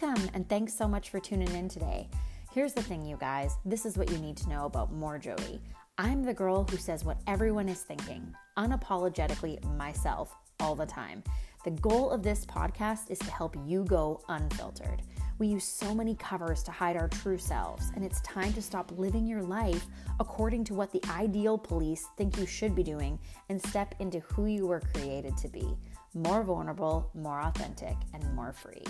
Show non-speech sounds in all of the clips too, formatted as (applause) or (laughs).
Welcome, and thanks so much for tuning in today. Here's the thing, you guys this is what you need to know about More Jody. I'm the girl who says what everyone is thinking, unapologetically myself, all the time. The goal of this podcast is to help you go unfiltered. We use so many covers to hide our true selves, and it's time to stop living your life according to what the ideal police think you should be doing and step into who you were created to be more vulnerable, more authentic, and more free.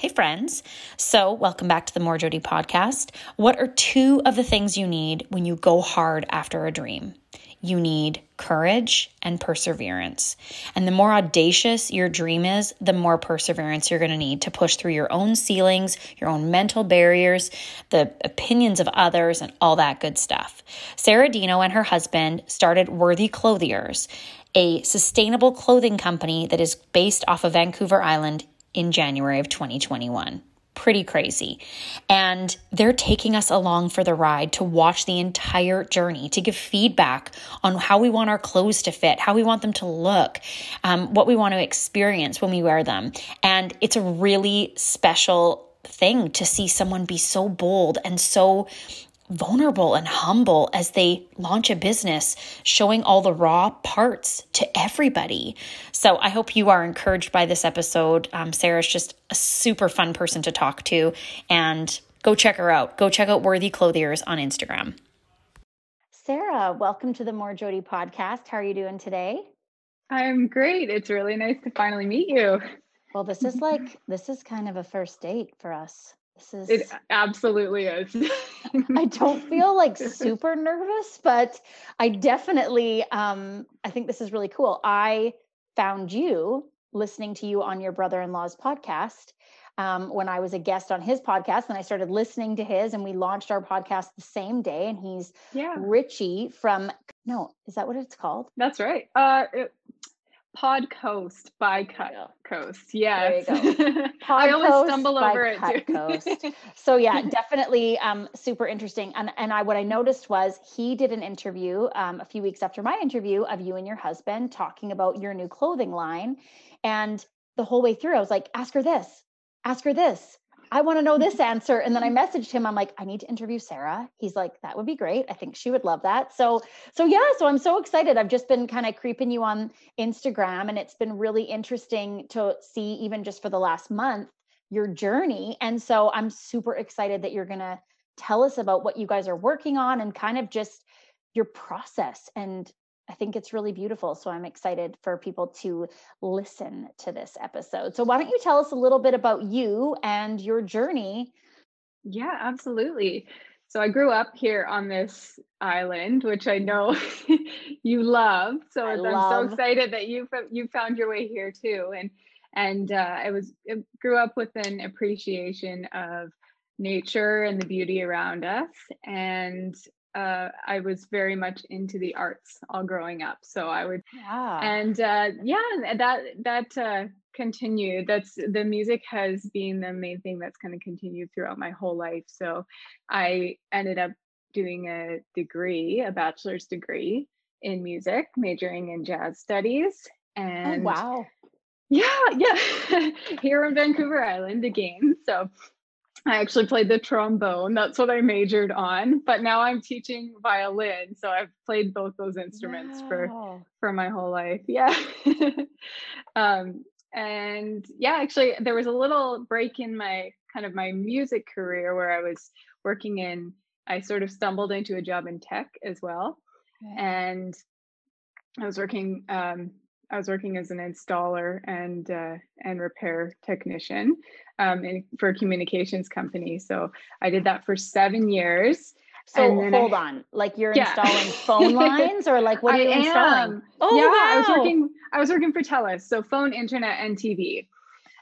Hey, friends. So, welcome back to the More Jody podcast. What are two of the things you need when you go hard after a dream? You need courage and perseverance. And the more audacious your dream is, the more perseverance you're going to need to push through your own ceilings, your own mental barriers, the opinions of others, and all that good stuff. Sarah Dino and her husband started Worthy Clothiers, a sustainable clothing company that is based off of Vancouver Island in January of 2021. Pretty crazy. And they're taking us along for the ride to watch the entire journey, to give feedback on how we want our clothes to fit, how we want them to look, um, what we want to experience when we wear them. And it's a really special thing to see someone be so bold and so vulnerable and humble as they launch a business, showing all the raw parts to everybody. So I hope you are encouraged by this episode. Um, Sarah's just a super fun person to talk to, and go check her out. Go check out Worthy Clothiers on Instagram. Sarah, welcome to the More Jody podcast. How are you doing today? I'm great. It's really nice to finally meet you. Well, this is like this is kind of a first date for us. This is it absolutely is. (laughs) I don't feel like super nervous, but I definitely um I think this is really cool. I found you listening to you on your brother-in-law's podcast um, when I was a guest on his podcast, and I started listening to his, and we launched our podcast the same day. And he's yeah. Richie from no, is that what it's called? That's right. Uh, it, Pod Coast by Cut yeah. Coast. Yeah. (laughs) I always stumble over it Cut too. Coast. So yeah, (laughs) definitely um, super interesting. And and I what I noticed was he did an interview um, a few weeks after my interview of you and your husband talking about your new clothing line. And the whole way through, I was like, ask her this, ask her this. I want to know this (laughs) answer. And then I messaged him. I'm like, I need to interview Sarah. He's like, that would be great. I think she would love that. So, so yeah, so I'm so excited. I've just been kind of creeping you on Instagram and it's been really interesting to see even just for the last month your journey. And so I'm super excited that you're going to tell us about what you guys are working on and kind of just your process and I think it's really beautiful. So I'm excited for people to listen to this episode. So why don't you tell us a little bit about you and your journey? Yeah, absolutely. So I grew up here on this island, which I know (laughs) you love. So I am so excited that you you found your way here too. And and uh, I was I grew up with an appreciation of nature and the beauty around us and uh, I was very much into the arts all growing up. So I would, yeah. and uh, yeah, that that uh, continued. That's the music has been the main thing that's kind of continued throughout my whole life. So I ended up doing a degree, a bachelor's degree in music, majoring in jazz studies. Oh, and oh, wow. Yeah, yeah. (laughs) Here in Vancouver Island again. So I actually played the trombone. That's what I majored on. But now I'm teaching violin, so I've played both those instruments wow. for for my whole life. Yeah. (laughs) um, and yeah, actually, there was a little break in my kind of my music career where I was working in. I sort of stumbled into a job in tech as well, okay. and I was working. Um, I was working as an installer and uh, and repair technician um, in, for a communications company. So I did that for seven years. So hold I, on, like you're yeah. installing phone (laughs) lines, or like what are you I installing? Am. Oh yeah, wow. I was working. I was working for TELUS, so phone, internet, and TV.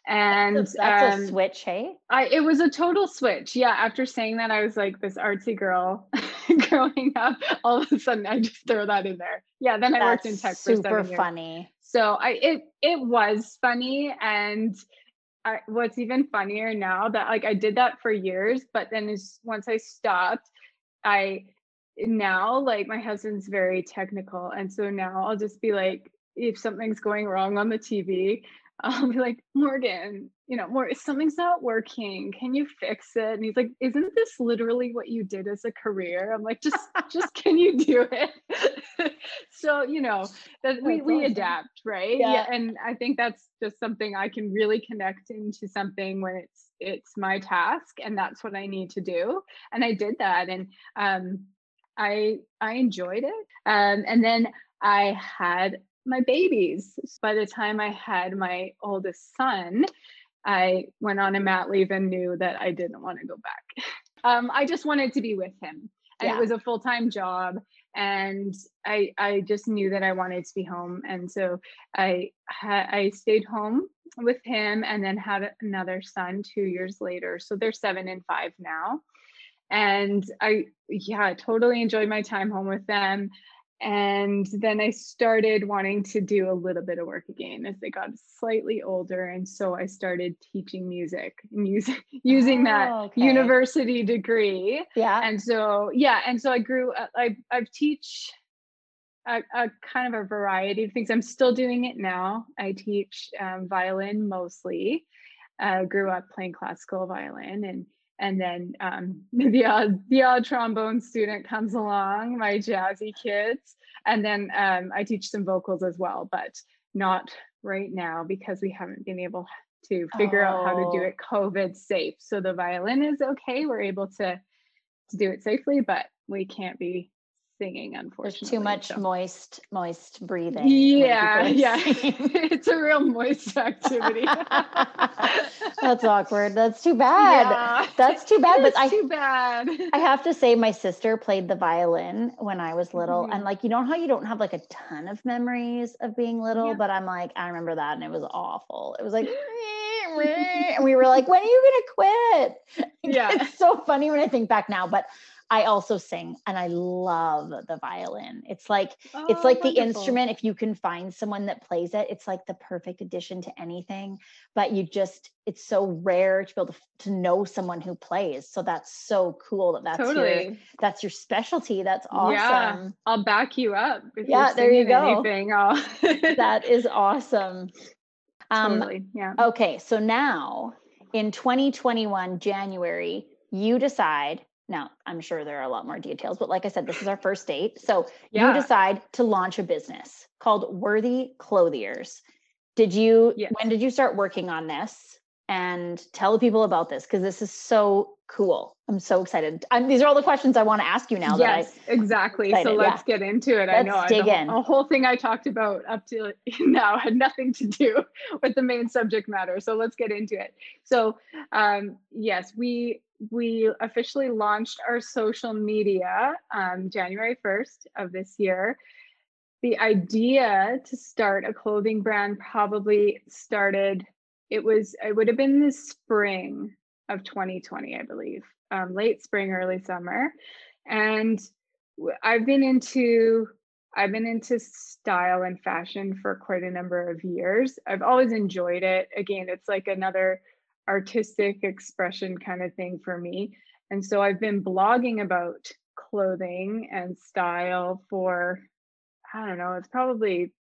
And that's, a, that's um, a switch, hey? I it was a total switch. Yeah. After saying that, I was like this artsy girl (laughs) growing up. All of a sudden, I just throw that in there. Yeah. Then I worked in tech for super funny. So I it it was funny and I, what's even funnier now that like I did that for years, but then as once I stopped, I now like my husband's very technical, and so now I'll just be like, if something's going wrong on the TV, (laughs) I'll be like, Morgan, you know, more something's not working. Can you fix it? And he's like, Isn't this literally what you did as a career? I'm like, just (laughs) just can you do it? (laughs) so, you know, that we, we adapt, right? Yeah. yeah. And I think that's just something I can really connect into something when it's it's my task and that's what I need to do. And I did that. And um I I enjoyed it. Um, and then I had my babies. By the time I had my oldest son, I went on a mat leave and knew that I didn't want to go back. (laughs) Um, I just wanted to be with him. And yeah. it was a full time job. And I, I just knew that I wanted to be home. And so I, I stayed home with him and then had another son two years later. So they're seven and five now. And I, yeah, totally enjoyed my time home with them and then I started wanting to do a little bit of work again as they got slightly older. And so I started teaching music and (laughs) using using oh, that okay. university degree. Yeah. And so yeah, and so I grew I I teach a, a, kind of a variety of things. I'm still doing it now. I teach um, violin mostly. Uh, grew up playing classical violin and and then um, (laughs) the odd the odd trombone student comes along, my jazzy kids, and then um, I teach some vocals as well, but not right now because we haven't been able to figure oh. out how to do oh. it COVID safe. So the violin is okay; we're able to to do it safely, but we can't be singing unfortunately There's too much so. moist moist breathing yeah yeah. (laughs) it's a real moist activity. (laughs) That's awkward. That's too bad. Yeah. that's too bad but I, too bad. I have to say my sister played the violin when i was little mm-hmm. and like you know how you don't have like a ton of memories of being little yeah. but i'm like i remember that and it was awful. It was like (laughs) and we were like when are you gonna quit? Yeah. It's so funny when i think back now but I also sing and I love the violin. It's like oh, it's like wonderful. the instrument if you can find someone that plays it, it's like the perfect addition to anything, but you just it's so rare to be able to, to know someone who plays. So that's so cool that that's totally. your that's your specialty. That's awesome. Yeah, I'll back you up. yeah, there you go. Anything, (laughs) that is awesome. Um, totally. Yeah. Okay, so now in 2021 January, you decide now, I'm sure there are a lot more details, but like I said, this is our first date. So yeah. you decide to launch a business called Worthy Clothiers. Did you, yes. when did you start working on this? And tell people about this because this is so cool. I'm so excited. I'm, these are all the questions I want to ask you now. Yes, exactly. So let's yeah. get into it. Let's I know dig in. a whole thing I talked about up to (laughs) now had nothing to do (laughs) with the main subject matter. So let's get into it. So um, yes, we we officially launched our social media um, January 1st of this year. The idea to start a clothing brand probably started, it was, it would have been the spring of 2020, I believe, um, late spring, early summer. And I've been into, I've been into style and fashion for quite a number of years. I've always enjoyed it. Again, it's like another artistic expression kind of thing for me. And so I've been blogging about clothing and style for, I don't know, it's probably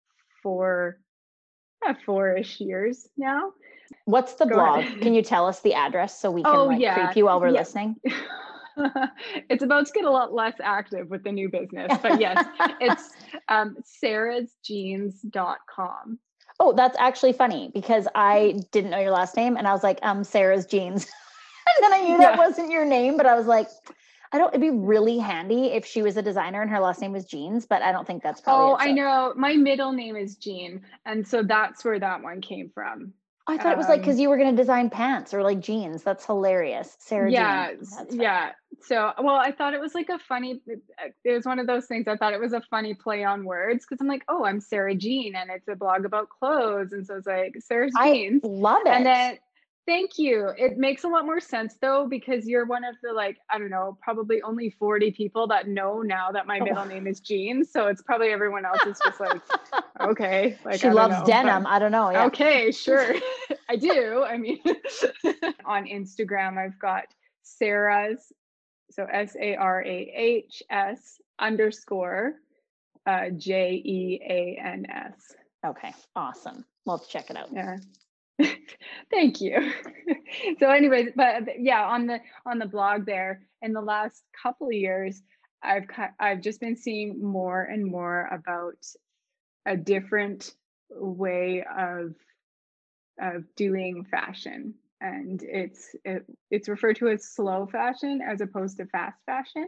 four, yeah, four-ish years now. What's the Go blog? Ahead. Can you tell us the address so we can oh, like, yeah. creep you while we're yeah. listening? (laughs) it's about to get a lot less active with the new business, but (laughs) yes, it's um, sarahsjeans.com. Oh, that's actually funny because I didn't know your last name and I was like, um, Sarah's jeans. (laughs) and then I knew that yeah. wasn't your name, but I was like, I don't, it'd be really handy if she was a designer and her last name was Jeans, but I don't think that's probably. Oh, I know. My middle name is Jean. And so that's where that one came from. I thought um, it was like because um, you were going to design pants or like jeans. That's hilarious, Sarah. Yeah, yeah. So, well, I thought it was like a funny. It was one of those things. I thought it was a funny play on words because I'm like, oh, I'm Sarah Jean, and it's a blog about clothes, and so it's like Sarah's jeans. I love it. And then Thank you. It makes a lot more sense though, because you're one of the like, I don't know, probably only 40 people that know now that my middle oh. name is Jean. So it's probably everyone else is just like, (laughs) okay. Like she loves know, denim. I don't know. Yeah. Okay, sure. (laughs) (laughs) I do. I mean, on Instagram, I've got Sarah's, so S A R A H S underscore uh, J E A N S. Okay, awesome. Well, let's check it out. Yeah. (laughs) Thank you. (laughs) so anyways, but yeah, on the on the blog there in the last couple of years, I've I've just been seeing more and more about a different way of of doing fashion and it's it, it's referred to as slow fashion as opposed to fast fashion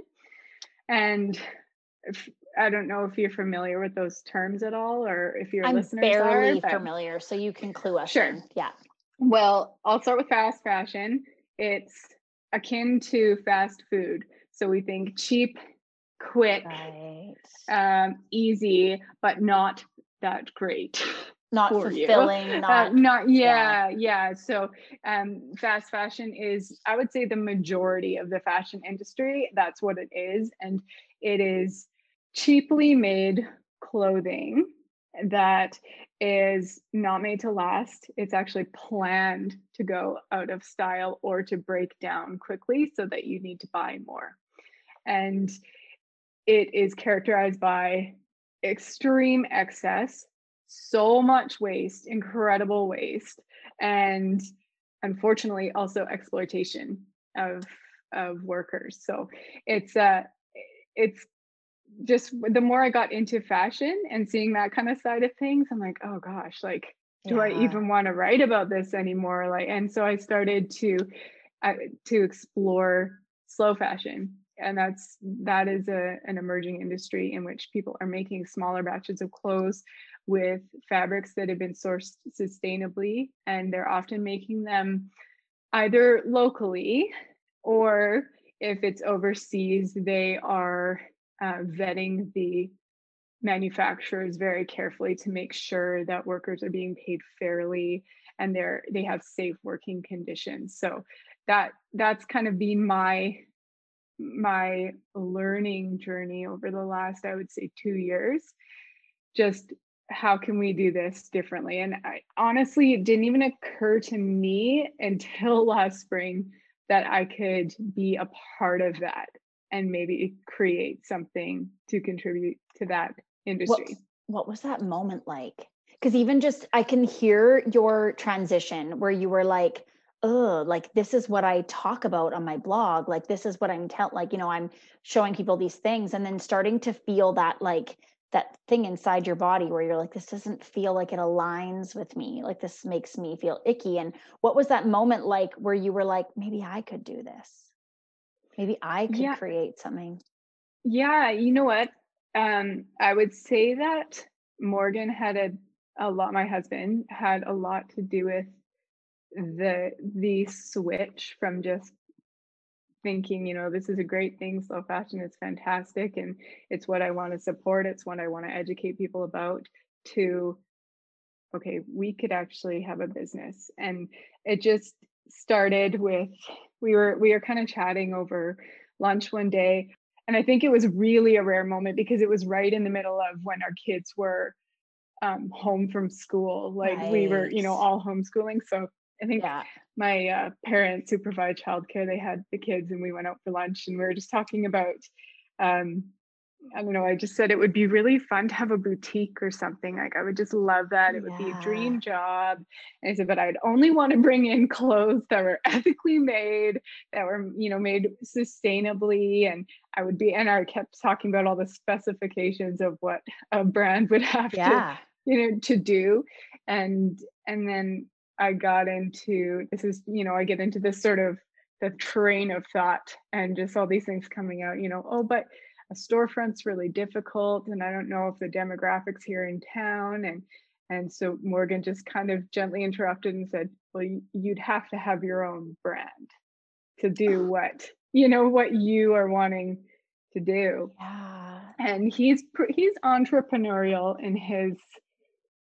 and if, I don't know if you're familiar with those terms at all, or if your I'm listeners barely are. But... familiar, so you can clue us sure. in. Yeah. Well, I'll start with fast fashion. It's akin to fast food. So we think cheap, quick, right. um, easy, but not that great. Not fulfilling, you. not, uh, not yeah, yeah, yeah. So um, fast fashion is, I would say, the majority of the fashion industry. That's what it is, and it is cheaply made clothing that is not made to last. It's actually planned to go out of style or to break down quickly so that you need to buy more. And it is characterized by extreme excess, so much waste, incredible waste, and unfortunately also exploitation of of workers. So it's uh it's just the more I got into fashion and seeing that kind of side of things, I'm like, oh gosh, like, do yeah. I even want to write about this anymore? Like, and so I started to uh, to explore slow fashion, and that's that is a an emerging industry in which people are making smaller batches of clothes with fabrics that have been sourced sustainably, and they're often making them either locally or if it's overseas, they are uh, vetting the manufacturers very carefully to make sure that workers are being paid fairly and they're they have safe working conditions. So that that's kind of been my my learning journey over the last i would say two years. Just how can we do this differently? And I, honestly it didn't even occur to me (laughs) until last spring that i could be a part of that and maybe create something to contribute to that industry. What, what was that moment like? Because even just I can hear your transition where you were like, oh, like this is what I talk about on my blog. Like this is what I'm telling, like, you know, I'm showing people these things and then starting to feel that like that thing inside your body where you're like, this doesn't feel like it aligns with me. Like this makes me feel icky. And what was that moment like where you were like, maybe I could do this? Maybe I could yeah. create something. Yeah, you know what? Um, I would say that Morgan had a, a lot, my husband had a lot to do with the the switch from just thinking, you know, this is a great thing, slow fashion is fantastic and it's what I want to support, it's what I want to educate people about, to okay, we could actually have a business. And it just started with we were we were kind of chatting over lunch one day and i think it was really a rare moment because it was right in the middle of when our kids were um, home from school like right. we were you know all homeschooling so i think yeah. my uh, parents who provide childcare they had the kids and we went out for lunch and we were just talking about um, I don't know. I just said it would be really fun to have a boutique or something. Like I would just love that. It would yeah. be a dream job. And I said, but I'd only want to bring in clothes that were (laughs) ethically made, that were, you know, made sustainably. And I would be, and I kept talking about all the specifications of what a brand would (laughs) have yeah. to, you know, to do. And and then I got into this is, you know, I get into this sort of the train of thought and just all these things coming out, you know, oh, but a storefront's really difficult and I don't know if the demographics here in town and and so Morgan just kind of gently interrupted and said, "Well, you'd have to have your own brand to do what you know what you are wanting to do." Yeah. And he's he's entrepreneurial in his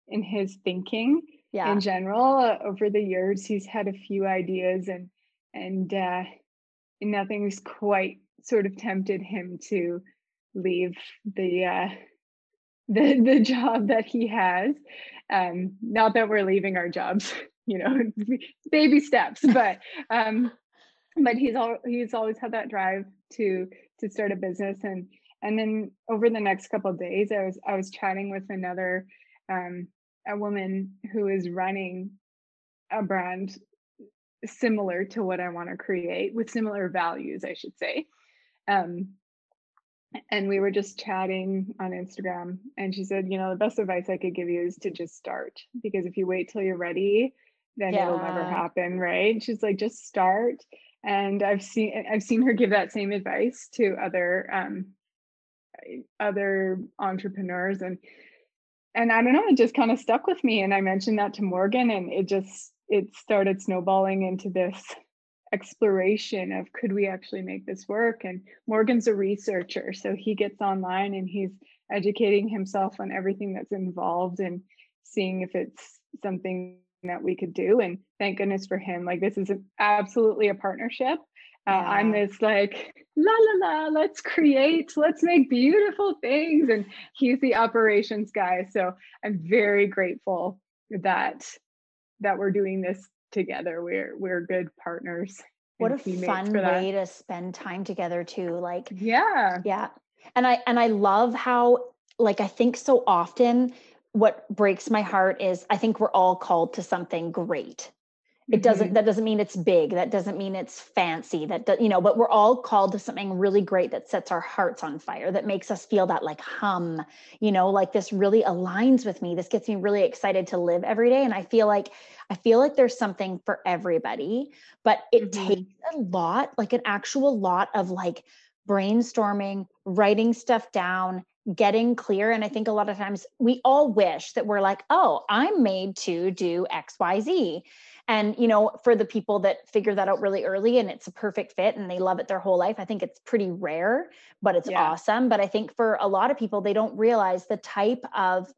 in his thinking yeah. in general. Uh, over the years, he's had a few ideas and and uh, nothing's quite sort of tempted him to leave the uh, (laughs) the the job that he has. Um, not that we're leaving our jobs, (laughs) you know, (laughs) baby steps, but um, but he's all he's always had that drive to to start a business and and then over the next couple days I was I was chatting with another um, a woman who is running a brand similar to what I want to create with similar values, I should say. Um, and we were just chatting on Instagram, and she said, You know, the best advice I could give you is to just start because if you wait till you're ready, then yeah. it'll never happen, right? She's like, just start. And I've seen I've seen her give that same advice to other um, other entrepreneurs and and I don't know, it just kind of stuck with me. And I mentioned that to Morgan, and it just it started snowballing into this exploration of could we actually make this work? And morgan's a researcher so he gets online and he's educating himself on everything that's involved and seeing if it's something that we could do. And thank goodness for him like this is absolutely a partnership. Uh, yeah. i'm this like la la la let's create let's make beautiful things. And he's the operations guy so i'm very grateful that that we're doing this together. We're we're good partners. What a fun way to spend time together too. Like yeah. Yeah. And I and I love how like I think so often what breaks my heart is I think we're all called to something great it doesn't mm-hmm. that doesn't mean it's big that doesn't mean it's fancy that do, you know but we're all called to something really great that sets our hearts on fire that makes us feel that like hum you know like this really aligns with me this gets me really excited to live every day and i feel like i feel like there's something for everybody but it mm-hmm. takes a lot like an actual lot of like brainstorming writing stuff down getting clear and i think a lot of times we all wish that we're like oh i'm made to do xyz and you know for the people that figure that out really early and it's a perfect fit and they love it their whole life i think it's pretty rare but it's yeah. awesome but i think for a lot of people they don't realize the type of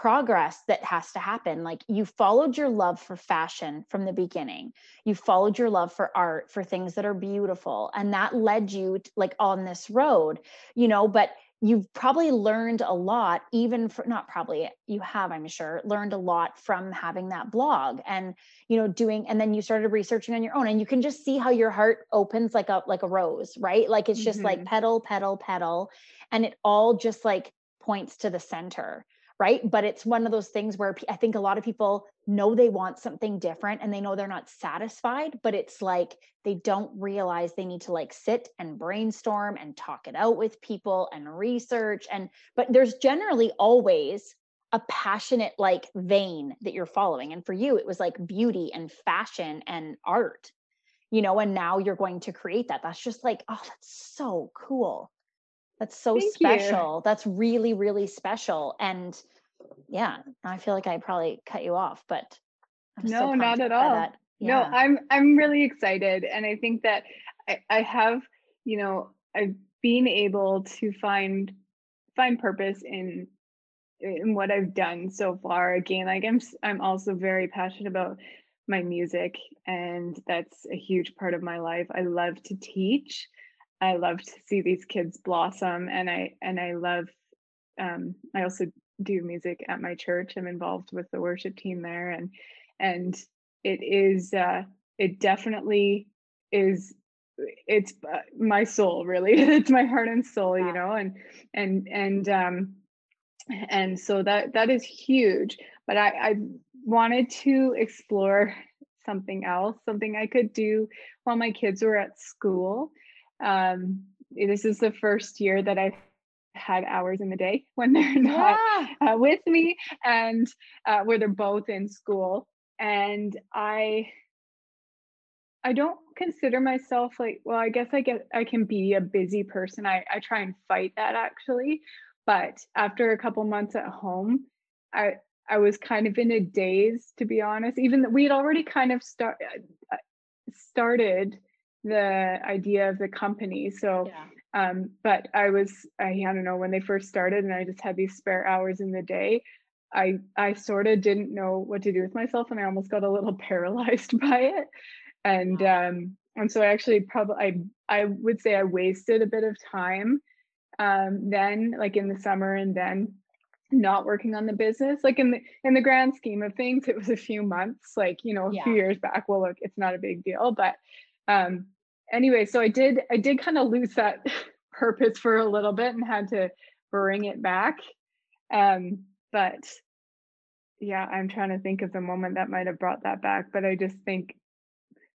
progress that has to happen. Like you followed your love for fashion from the beginning. You followed your love for art for things that are beautiful and that led you to, like on this road you know but you've probably learned a lot even for not probably you have i'm sure learned a lot from having that blog and you know doing and then you started researching on your own and you can just see how your heart opens like a like a rose right? Like it's just mm-hmm. like petal petal petal and it all just like points to the center right? But it's one of those things where i think a lot of people know they want something different and they know they're not satisfied but it's like they don't realize they need to like sit and brainstorm and talk it out with people and research and but there's generally always a passionate like vein that you're following. And for you it was like beauty and fashion and art you know and now you're going to create that. That's just like oh that's so cool that's so Thank special. You. That's really, really special. And yeah, I feel like I probably cut you off, but I'm no, not at all. Yeah. No, I'm I'm really excited, and I think that I, I have, you know, I've been able to find find purpose in in what I've done so far. Again, like I'm I'm also very passionate about my music, and that's a huge part of my life. I love to teach, I love to see these kids blossom and I and I love um, I also do music at my church. I'm involved with the worship team there and and it is uh it definitely is it's uh, my soul really (laughs) it's my heart and soul you know and and and um and so that that is huge but i i wanted to explore something else something i could do while my kids were at school um, this is the first year that I've had hours in the day (laughs) when they're not yeah. uh, with me and uh, where they're both in school. And I, I don't consider myself like, well, I guess I get, I can be a busy person. I, I try and fight that actually. But after a couple months at home, I, I was kind of in a daze, to be honest. Even that we had already kind of start, uh, started the idea of the company. So, yeah. um, but I was, I, I don't know, when they first started and I just had these spare hours in the day, I, I sort of didn't know what to do with myself and I almost got a little (laughs) paralyzed by it. And, um, and so I actually probably, I, I would say I wasted a bit of time um, then like in the summer and then not working on the business like in the in the grand scheme of things it was a few months like you know a yeah. few years back well look it's not a big deal but um anyway so i did i did kind of lose that (laughs) purpose for a little bit and had to bring it back um but yeah, I'm trying to think of the moment that might have brought that back, but I just think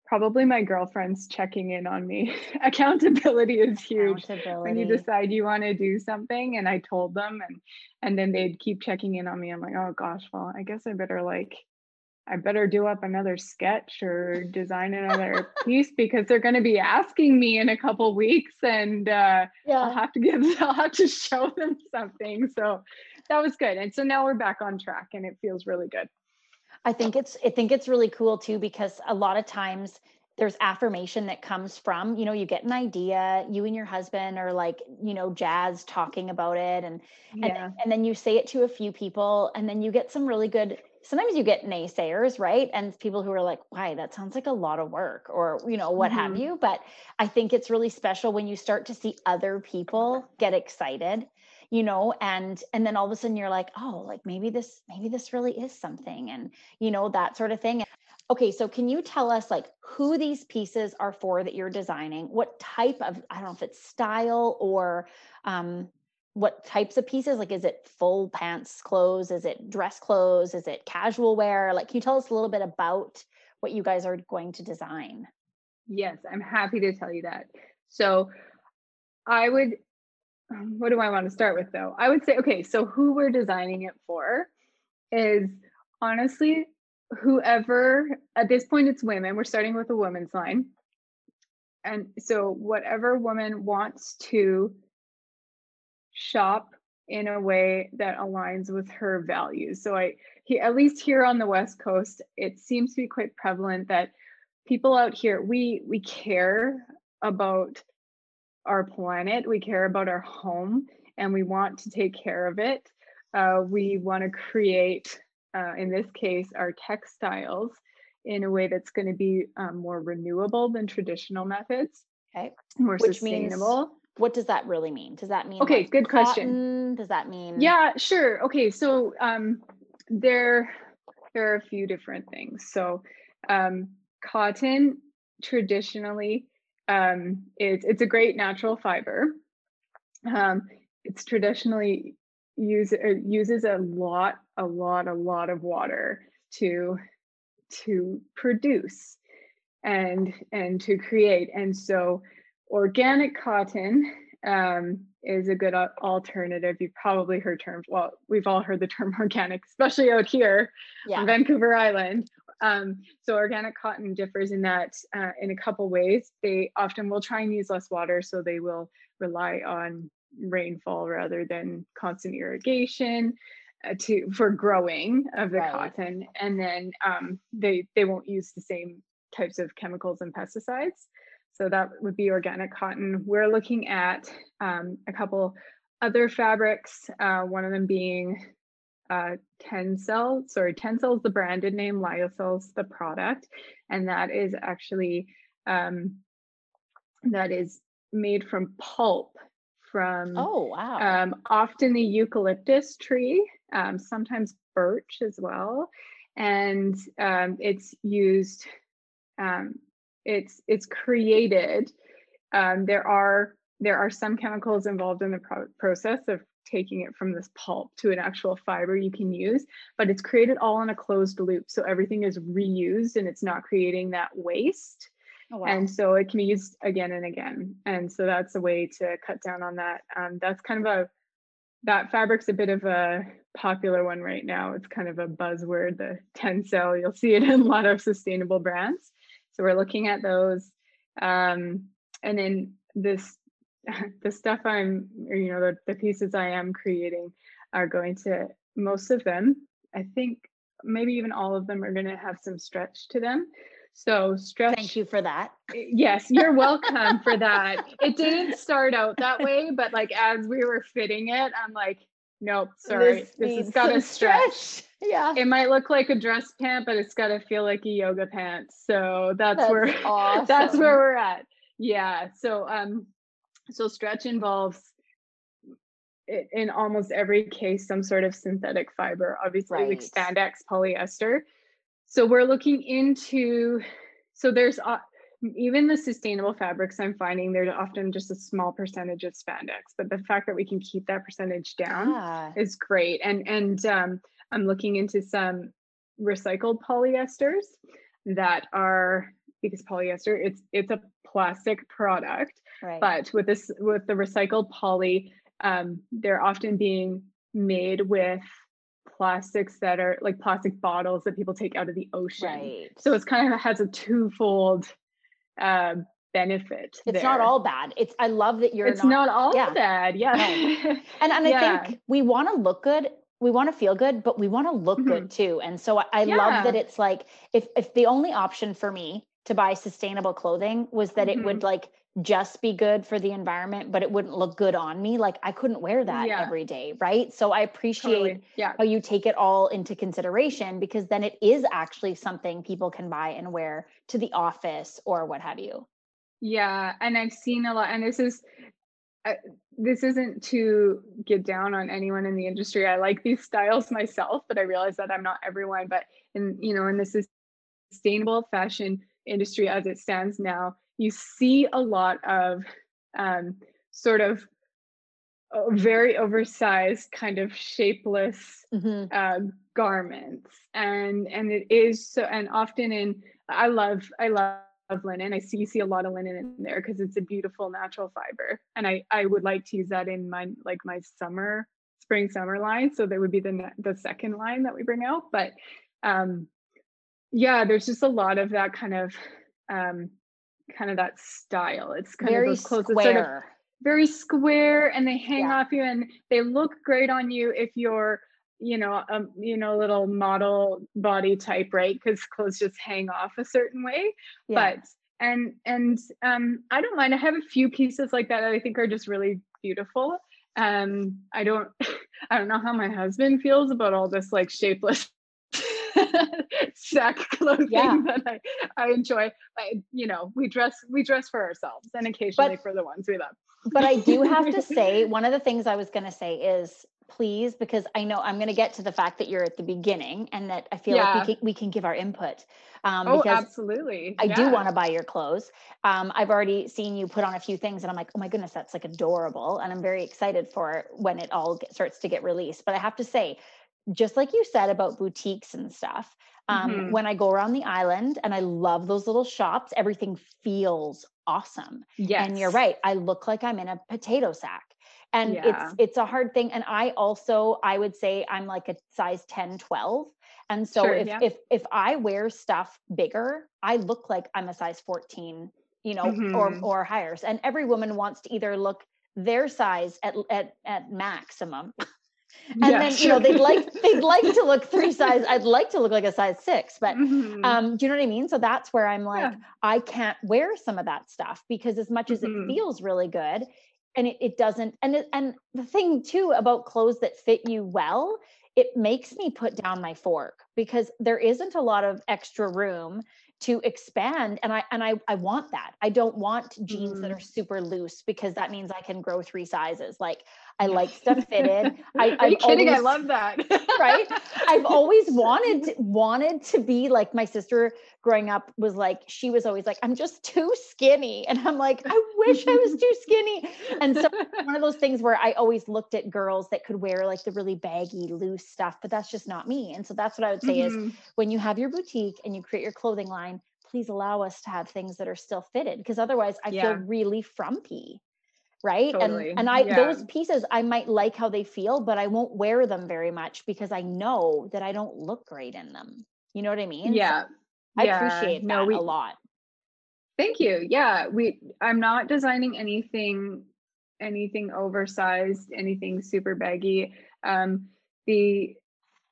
probably my girlfriends checking in on me. (laughs) Accountability is huge. Accountability. When you decide you want to do something and I told them and and then they'd keep checking in on me. I'm like, "Oh gosh, well, I guess I better like I better do up another sketch or design another (laughs) piece because they're going to be asking me in a couple weeks and uh, yeah. I'll have to give (laughs) I'll have to show them something. So that was good. And so now we're back on track and it feels really good. I think it's I think it's really cool too because a lot of times there's affirmation that comes from you know you get an idea you and your husband are like you know jazz talking about it and yeah. and, and then you say it to a few people and then you get some really good sometimes you get naysayers right? And people who are like why that sounds like a lot of work or you know what mm-hmm. have you. But i think it's really special when you start to see other people get excited you know and and then all of a sudden you're like oh like maybe this maybe this really is something and you know that sort of thing. Okay so can you tell us like who these pieces are for that you're designing? What type of i don't know if it's style or um what types of pieces like is it full pants clothes is it dress clothes is it casual wear like can you tell us a little bit about what you guys are going to design yes i'm happy to tell you that so i would um, what do I want to start with though? I would say, okay, so who we're designing it for is honestly whoever, at this point, it's women. We're starting with a women's line. And so, whatever woman wants to shop in a way that aligns with her values. So, I, he, at least here on the West Coast, it seems to be quite prevalent that people out here, we, we care about our planet, we care about our home, and we want to take care of it. Uh, we want to create, uh, in this case, our textiles in a way that's going to be um, more renewable than traditional methods. Okay. More Which sustainable. Means, what does that really mean? Does that mean okay? Like good cotton? question. Does that mean? Yeah, sure. Okay, so um, there there are a few different things. So um, cotton traditionally um, it's it's a great natural fiber. Um, it's traditionally use it uses a lot, a lot, a lot of water to to produce and and to create. And so, organic cotton um, is a good alternative. You've probably heard terms. Well, we've all heard the term (laughs) organic, especially out here yeah. on Vancouver Island. Um, so organic cotton differs in that uh, in a couple ways. They often will try and use less water, so they will rely on rainfall rather than constant irrigation uh, to for growing of the right. cotton. And then um, they they won't use the same types of chemicals and pesticides. So that would be organic cotton. We're looking at um, a couple other fabrics, uh, one of them being uh, Tencel. Sorry, Tencel is the branded name, Lyocell's the product, and that is actually um, that is made from pulp from oh wow um, often the eucalyptus tree, um, sometimes birch as well, and um, it's used. It's it's created. Um, there are there are some chemicals involved in the pro- process of taking it from this pulp to an actual fiber you can use, but it's created all in a closed loop. So everything is reused and it's not creating that waste. Oh, wow. And so it can be used again and again. And so that's a way to cut down on that. Um, that's kind of a, that fabric's a bit of a popular one right now. It's kind of a buzzword, the Tencel. You'll see it in a lot of sustainable brands. So we're looking at those. Um, and then this (laughs) the stuff I'm, you know, the, the pieces I am creating are going to, most of them, I think maybe even all of them are going to have some stretch to them. So stretch. Thank you for that. Yes, you're welcome for that. It didn't start out that way, but like as we were fitting it, I'm like, nope, sorry, this, this has got to stretch. stretch. Yeah. It might look like a dress pant, but it's got to feel like a yoga pant. So that's, that's where awesome. (laughs) that's where we're at. Yeah. So um so stretch involves in almost every case some sort of synthetic fiber, obviously right. like spandex, polyester. So we're looking into so there's uh, even the sustainable fabrics I'm finding there's often just a small percentage of spandex, but the fact that we can keep that percentage down yeah. is great. And and um, I'm looking into some recycled polyesters that are because polyester it's it's a plastic product right. but with this with the recycled poly um, they're often being made with plastics that are like plastic bottles that people take out of the ocean right. so it's kind of has a twofold uh, benefit it's there. not all bad it's i love that you're it's not, not all yeah. bad yeah (laughs) and, and yeah. i think we want to look good we want to feel good, but we want to look mm-hmm. good too. And so I, I yeah. love that it's like if if the only option for me to buy sustainable clothing was that mm-hmm. it would mm-hmm. like just be good for the environment, but it wouldn't look good on me. Like I couldn't wear that yeah. every day, right? So I appreciate totally. yeah. how you take it all into consideration because then it is actually something people can buy and wear to the office or what have you. Yeah, and I've seen a lot, and this is this isn't to get down on anyone in the industry. I like these styles myself, but I realize that I'm not everyone. But in you know, in this sustainable fashion industry as it stands now, you see a lot of um, sort of very oversized, kind of shapeless mm-hmm. uh, garments, and and it is so. And often in I love I love linen. I see you see a lot of linen in there because it's a beautiful natural fiber. And I I would like to use that in my like my summer spring summer line. So that would be the the second line that we bring out. But um yeah, there's just a lot of that kind of um kind of that style. It's kind very of those clothes square. Sort of very square and they hang yeah. off you and they look great on you if you're you know, um, you know, little model body type, right? Because clothes just hang off a certain way. Yeah. But and and um, I don't mind. I have a few pieces like that that I think are just really beautiful. Um, I don't, (laughs) I don't know how my husband feels about all this like shapeless (laughs) sack clothing yeah. that I, I enjoy. But you know, we dress we dress for ourselves and occasionally but, for the ones we love. but I do have to say, (laughs) one of the things I was going to say is please because i know i'm going to get to the fact that you're at the beginning and that i feel yeah. like we can, we can give our input um, oh, absolutely i yeah. do want to buy your clothes um, i've already seen you put on a few things and i'm like oh my goodness that's like adorable and i'm very excited for when it all get, starts to get released but i have to say just like you said about boutiques and stuff um, mm-hmm. when i go around the island and i love those little shops everything feels awesome yeah and you're right i look like i'm in a potato sack and yeah. it's it's a hard thing and i also i would say i'm like a size 10 12 and so sure, if yeah. if if i wear stuff bigger i look like i'm a size 14 you know mm-hmm. or or higher and every woman wants to either look their size at at at maximum (laughs) and yeah, then you know they'd like (laughs) they'd like to look three size i'd like to look like a size six but mm-hmm. um do you know what i mean so that's where i'm like yeah. i can't wear some of that stuff because as much as mm-hmm. it feels really good and it, it doesn't and it, and the thing too about clothes that fit you well it makes me put down my fork because there isn't a lot of extra room to expand and i and i i want that i don't want jeans mm. that are super loose because that means i can grow three sizes like I like stuff fitted. I, Are you I've kidding? Always, I love that. (laughs) right? I've always wanted wanted to be like my sister growing up was like she was always like I'm just too skinny and I'm like I wish I was too skinny. And so one of those things where I always looked at girls that could wear like the really baggy loose stuff but that's just not me. And so that's what I would say mm-hmm. is when you have your boutique and you create your clothing line please allow us to have things that are still fitted because otherwise I yeah. feel really frumpy right? Totally. and and i yeah. those pieces i might like how they feel but i won't wear them very much because i know that i don't look great in them. You know what i mean? Yeah. So i yeah. appreciate that no, we, a lot. Thank you. Yeah we i'm not designing anything anything oversized anything super baggy. Um the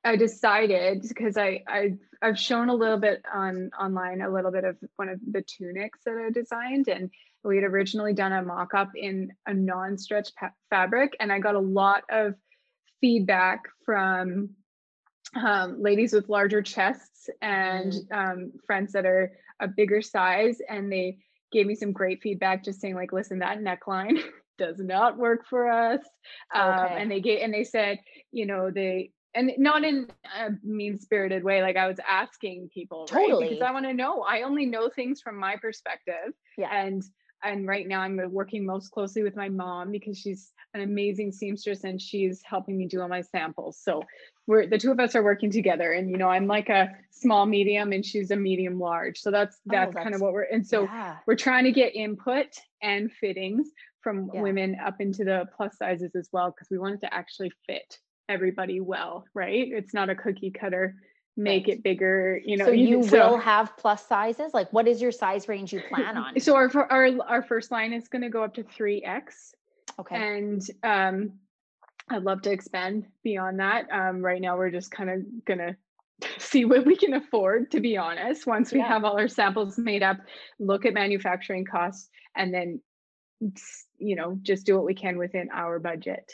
i decided because i i I've shown a little bit on online, a little bit of one of the tunics that I designed, and we had originally done a mock up in a non stretch pa- fabric, and I got a lot of feedback from um, ladies with larger chests and mm. um, friends that are a bigger size. And they gave me some great feedback, just saying, like, listen, that neckline (laughs) does not work for us. Um, okay. Um, and they gave, and they said, you know, they, and not in a mean spirited way like i was asking people totally right? because i want to know i only know things from my perspective yeah and and right now I'm uh, working most closely with my mom because she's an amazing seamstress and she's helping me do all my samples. So we're the two of us are working together and you know I'm like a small medium and she's a medium large. So that's that's, oh, that's kind of what we're and so yeah. we're trying to get input and fittings from yeah. women up into the plus sizes as well because we want it to actually fit everybody well, right? It's not a cookie cutter make right. it bigger you know so you so, will have plus sizes? Like what is your size range you plan on? So our our, our first line is going to go up to 3x okay. And um i'd love to expand beyond that. Um right now we're just kind of gonna (laughs) see what we can afford to be honest. Once we yeah. have all our samples made up look at manufacturing costs and then you know just do what we can within our budget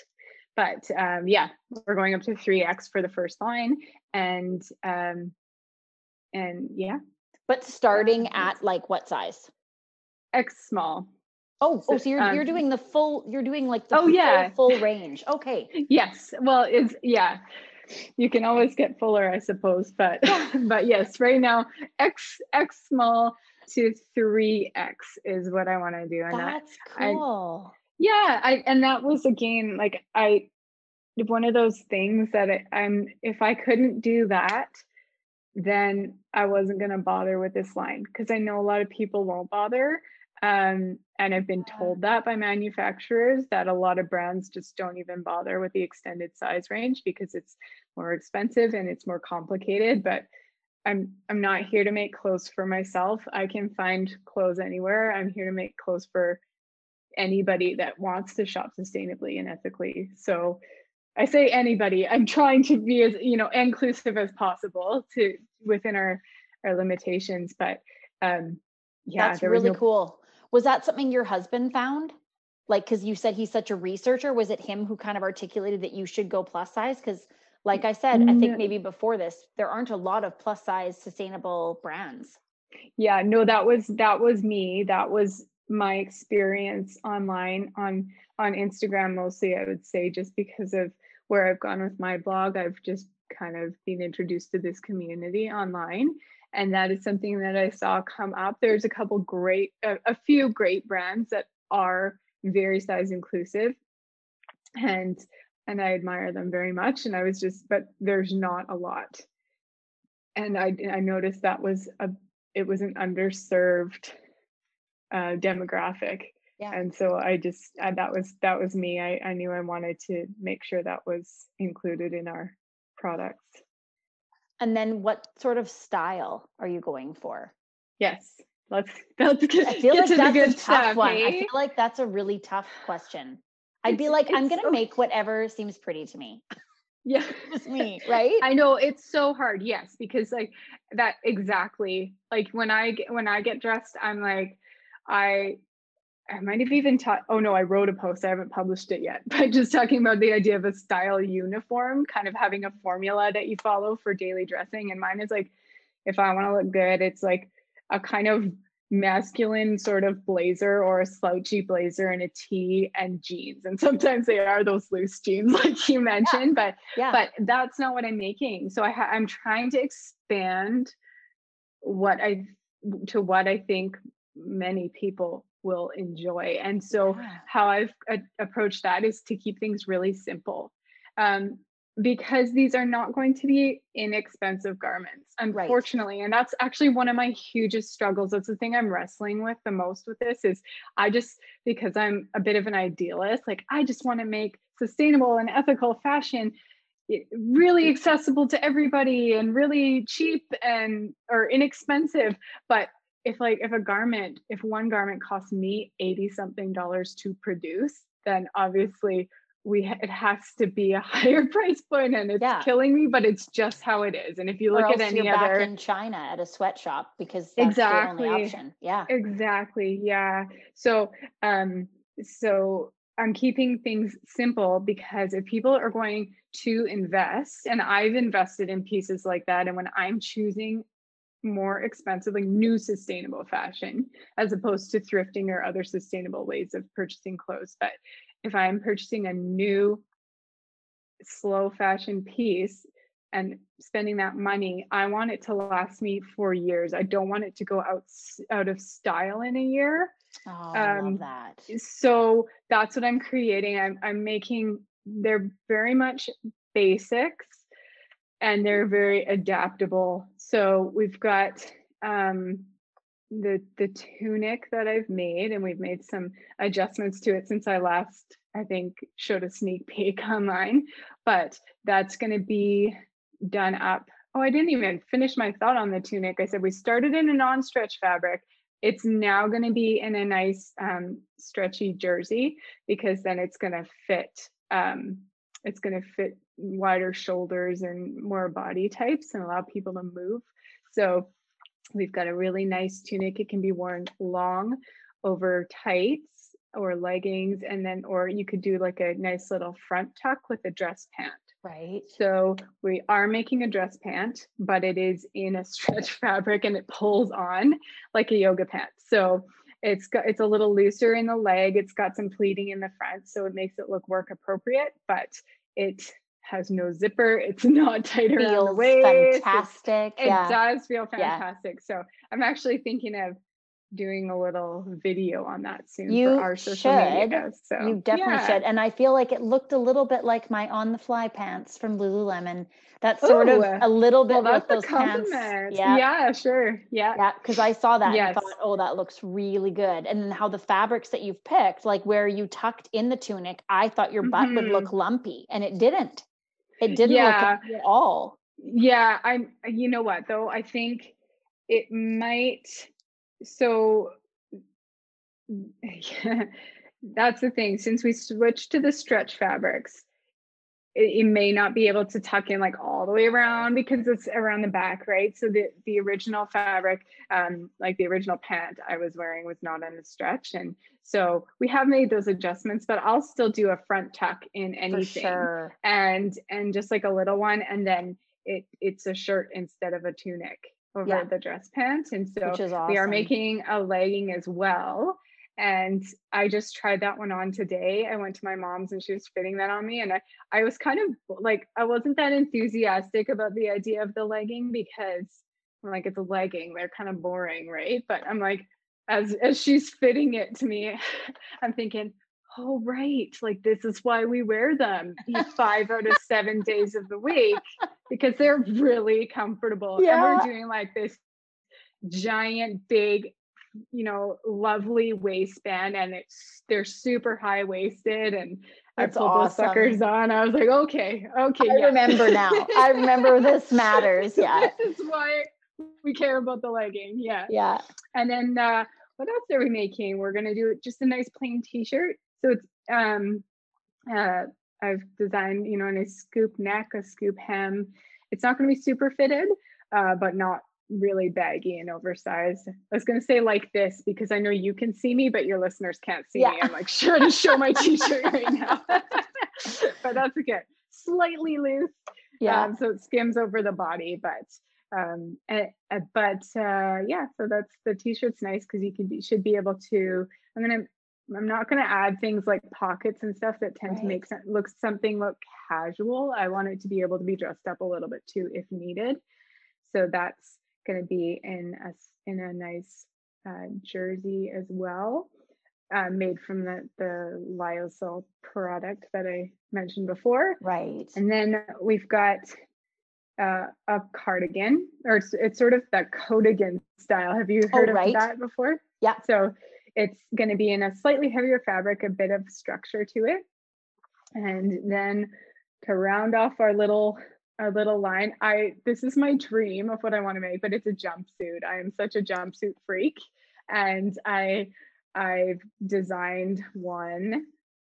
but um, yeah, we're going up to 3x for the first line. And um, and yeah. But starting at like what size? X small. Oh, so, oh, so you're um, you're doing the full, you're doing like the oh, full, yeah. full range. Okay. Yes. Well, it's yeah. You can always get fuller, I suppose, but (laughs) but yes, right now X X small to 3X is what I want to do. And That's that, cool. I, yeah i and that was again like i one of those things that I, i'm if i couldn't do that then i wasn't going to bother with this line because i know a lot of people won't bother um, and i've been told that by manufacturers that a lot of brands just don't even bother with the extended size range because it's more expensive and it's more complicated but i'm i'm not here to make clothes for myself. I can find clothes anywhere. I'm here to make clothes for anybody that wants to shop sustainably and ethically. So I say anybody, I'm trying to be as, you know, inclusive as possible to within our our limitations. But um yeah, that's really no- cool. Was that something your husband found? Like, because you said he's such a researcher, was it him who kind of articulated that you should go plus size? Because, like I said, I think maybe before this, there aren't a lot of plus size sustainable brands. Yeah, no, that was that was me. That was my experience online on on Instagram mostly I would say just because of where I've gone with my blog I've just kind of been introduced to this community online. And that is something that I saw come up. There's a couple great a, a few great brands that are very size inclusive and and I admire them very much. And I was just but there's not a lot. And I I noticed that was a it was an underserved uh, demographic. Yeah. And so I just uh, that was that was me. I, I knew I wanted to make sure that was included in our products. And then what sort of style are you going for? Yes. Let's (laughs) let's get, I feel get like that's a tough stuff, one. I feel like that's a really tough question. I'd be like, I'm gonna so... make whatever seems pretty to me. Yeah. (laughs) Just me, right? I know it's so hard. Yes, because like that exactly. Like when I get when I get dressed, I'm like, I I might have even taught, oh no, I wrote a post. I haven't published it yet, (laughs) but just talking about the idea of a style uniform, kind of having a formula that you follow for daily dressing. And mine is like, if I want to look good, it's like a kind of masculine sort of blazer or a slouchy blazer and a tee and jeans. And (laughs) sometimes they are those loose jeans, (laughs) like you mentioned, yeah. but yeah. but that's not what I'm making. So I ha- I'm trying to expand what I to what I think many people will enjoy. And so, yeah. how I've a- approached that is to keep things really simple. Um, because these are not going to be inexpensive garments, unfortunately. Right. And that's actually one of my hugest struggles. That's the thing I'm wrestling with the most with this is I just because I'm a bit of an idealist, like I just want to make sustainable and ethical fashion really accessible to everybody and really cheap and or inexpensive. But if like if a garment if one garment costs me 80 something dollars to produce then obviously we it has to be a (laughs) higher price point and it's yeah. killing me but it's just how it is. And if you look at any you're other back in china at a sweatshop because exactly. option. Yeah. Exactly. Yeah. So um so i'm keeping things simple because if people are going to invest and i've invested in pieces like that and when i'm choosing more expensive, like new sustainable fashion, as opposed to thrifting or other sustainable ways of purchasing clothes. But if I'm purchasing a new slow fashion piece and spending that money, I want it to last me for years. I don't want it to go out out of style in a year. Oh, I um, love that. So that's what I'm creating. I'm I'm making they're very much basics and they're very adaptable. So we've got um the the tunic that I've made and we've made some adjustments to it since I last I think showed a sneak peek (laughs) online but that's going to be done up. Oh I didn't even finish my thought on the tunic. I said we started in a non-stretch fabric. It's now going to be in a nice um, stretchy jersey because then it's going to fit um, it's going to fit wider shoulders and more body types and allow people to move so We've got a really nice tunic. It can be worn long over tights or leggings, and then, or you could do like a nice little front tuck with a dress pant. Right. So we are making a dress pant, but it is in a (laughs) stretch fabric and it pulls on like a yoga pant. So it's got it's a little looser in the leg. It's got some pleating in the front, so it makes it look work appropriate, but it has no zipper. (laughs) It's not tight around the waist. Fantastic. It, yeah. it does feel fantastic. Yeah. So I'm actually thinking of doing a little video on that soon you for our social should. media. So you definitely yeah. should. And I feel like it looked a little bit like my on the fly pants from Lululemon. That's sort Ooh. of a little bit well, those pants. Yeah. yeah, sure. Yeah. Yeah. Cause I saw that yes. and thought, oh, that looks really good. And then how the fabrics that you've picked, like where you tucked in the tunic, I thought your butt mm-hmm. would look lumpy and it didn't. It didn't yeah. look at all. Yeah, I'm you know what though? I think it might so (laughs) yeah, that's the thing. Since we switched to the stretch fabrics, it, it, may not be able to tuck in like all the way around because it's around the back, right? So the the original fabric, um, like the original pant I was wearing was not on the stretch, and so we have made those adjustments. But I'll still do a front tuck in anything, sure. and and just like a little one, and then it it's a shirt instead of a tunic over yeah. the dress pant, and so awesome. we are making a legging as well and I just tried that one on today. I went to my mom's and she was fitting that on me. And I, I was kind of like, I wasn't that enthusiastic about the idea of the legging because I'm like, it's a legging. They're kind of boring, right? But I'm like, as as she's fitting it to me, (laughs) I'm thinking, oh right, like this is why we wear them five out of seven days of the week because they're really comfortable. Yeah. And we're doing like this giant big you know, lovely waistband and it's they're super high waisted and That's I pulled awesome. those suckers on. I was like, okay, okay. I yeah. remember now. I remember this matters. (laughs) Yeah. this is why we care about the legging. Yeah. Yeah. And then uh what else are we making? We're gonna do just a nice plain t-shirt. So it's um uh I've designed, you know, in a scoop neck, a scoop hem. It's not going to be super fitted, uh, but not really baggy and oversized. I was going to say like this because I know you can see me, but your listeners can't see yeah. me. I'm like, sure to show my t-shirt right now. (laughs) but that's okay. Slightly loose. Yeah. Um, so it skims over the body, but um uh, uh, but uh yeah so that's the t-shirt's nice because you can should be able to i'm gonna i'm not gonna add things like pockets and stuff that tend right. to make some, look something look casual i want it to be able to be dressed up a little bit too if needed so that's going to be in a in a nice uh, jersey as well, uh, made from the the lyocell product that I mentioned before. Right. And then we've got uh, a cardigan, or it's, it's sort of that coatigan style. Have you oh, heard oh, right. of that before? Yeah. So it's going to be in a slightly heavier fabric, a bit of structure to it, and then to round off our little a little line. I this is my dream of what I want to make, but it's a jumpsuit. I am such a jumpsuit freak, and I I've designed one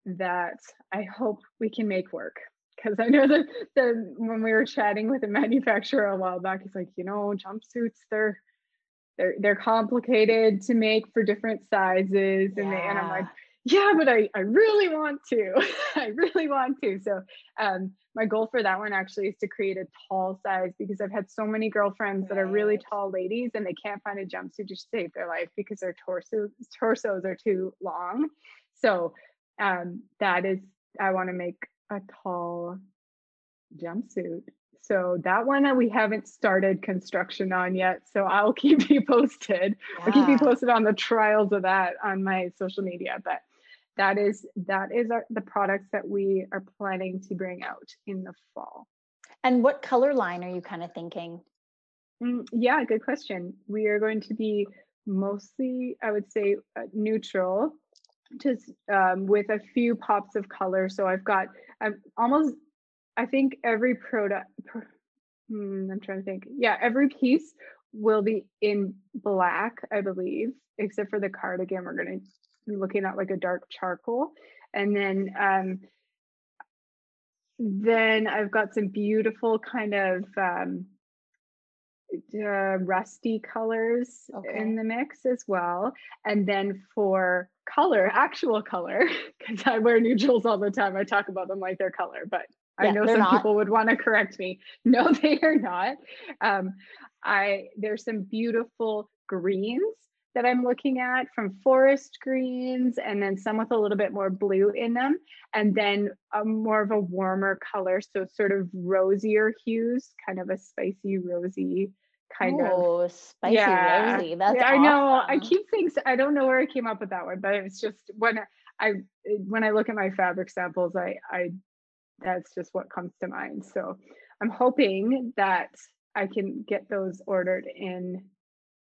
that I hope we can make work because I know that the when we were chatting with a manufacturer a while back, he's like, you know, jumpsuits they're they're they're complicated to make for different sizes, and they, and I'm like, yeah, but I, I really want to. (laughs) I really want to. So um, my goal for that one actually is to create a tall size because I've had so many girlfriends right. that are really tall ladies and they can't find a jumpsuit to save their life because their torsos torsos are too long. So um, that is I want to make a tall jumpsuit. So that one we haven't started construction on yet. So I'll (laughs) keep you posted. Yeah. I'll keep you posted on the trials of that on my social media. But that is that is our, the products that we are planning to bring out in the fall. And what color line are you kind of thinking? Mm, yeah, good question. We are going to be mostly, I would say, uh, neutral, just um, with a few pops of color. So I've got I'm almost, I think every product. hmm, I'm trying to think. Yeah, every piece will be in black, I believe, except for the cardigan. We're going to be looking at like a dark charcoal, and then um, then I've got some beautiful kind of um, uh, rusty colors okay. in the mix as well. And then for color, actual color, (laughs) because I wear neutrals all the time, I talk about them like they're color, but yeah, I know some not. people would want to correct me. (laughs) No, (laughs) they are not. Um, I there's some beautiful greens that I'm looking at from forest greens and then some with a little bit more blue in them and then a more of a warmer color so sort of rosier hues kind of a spicy rosy kind oh, of spicy yeah. rosy that's yeah, I know I keep saying I don't know where I came up with that one but it's just when I when I look at my fabric samples I I that's just what comes to mind so I'm hoping that I can get those ordered in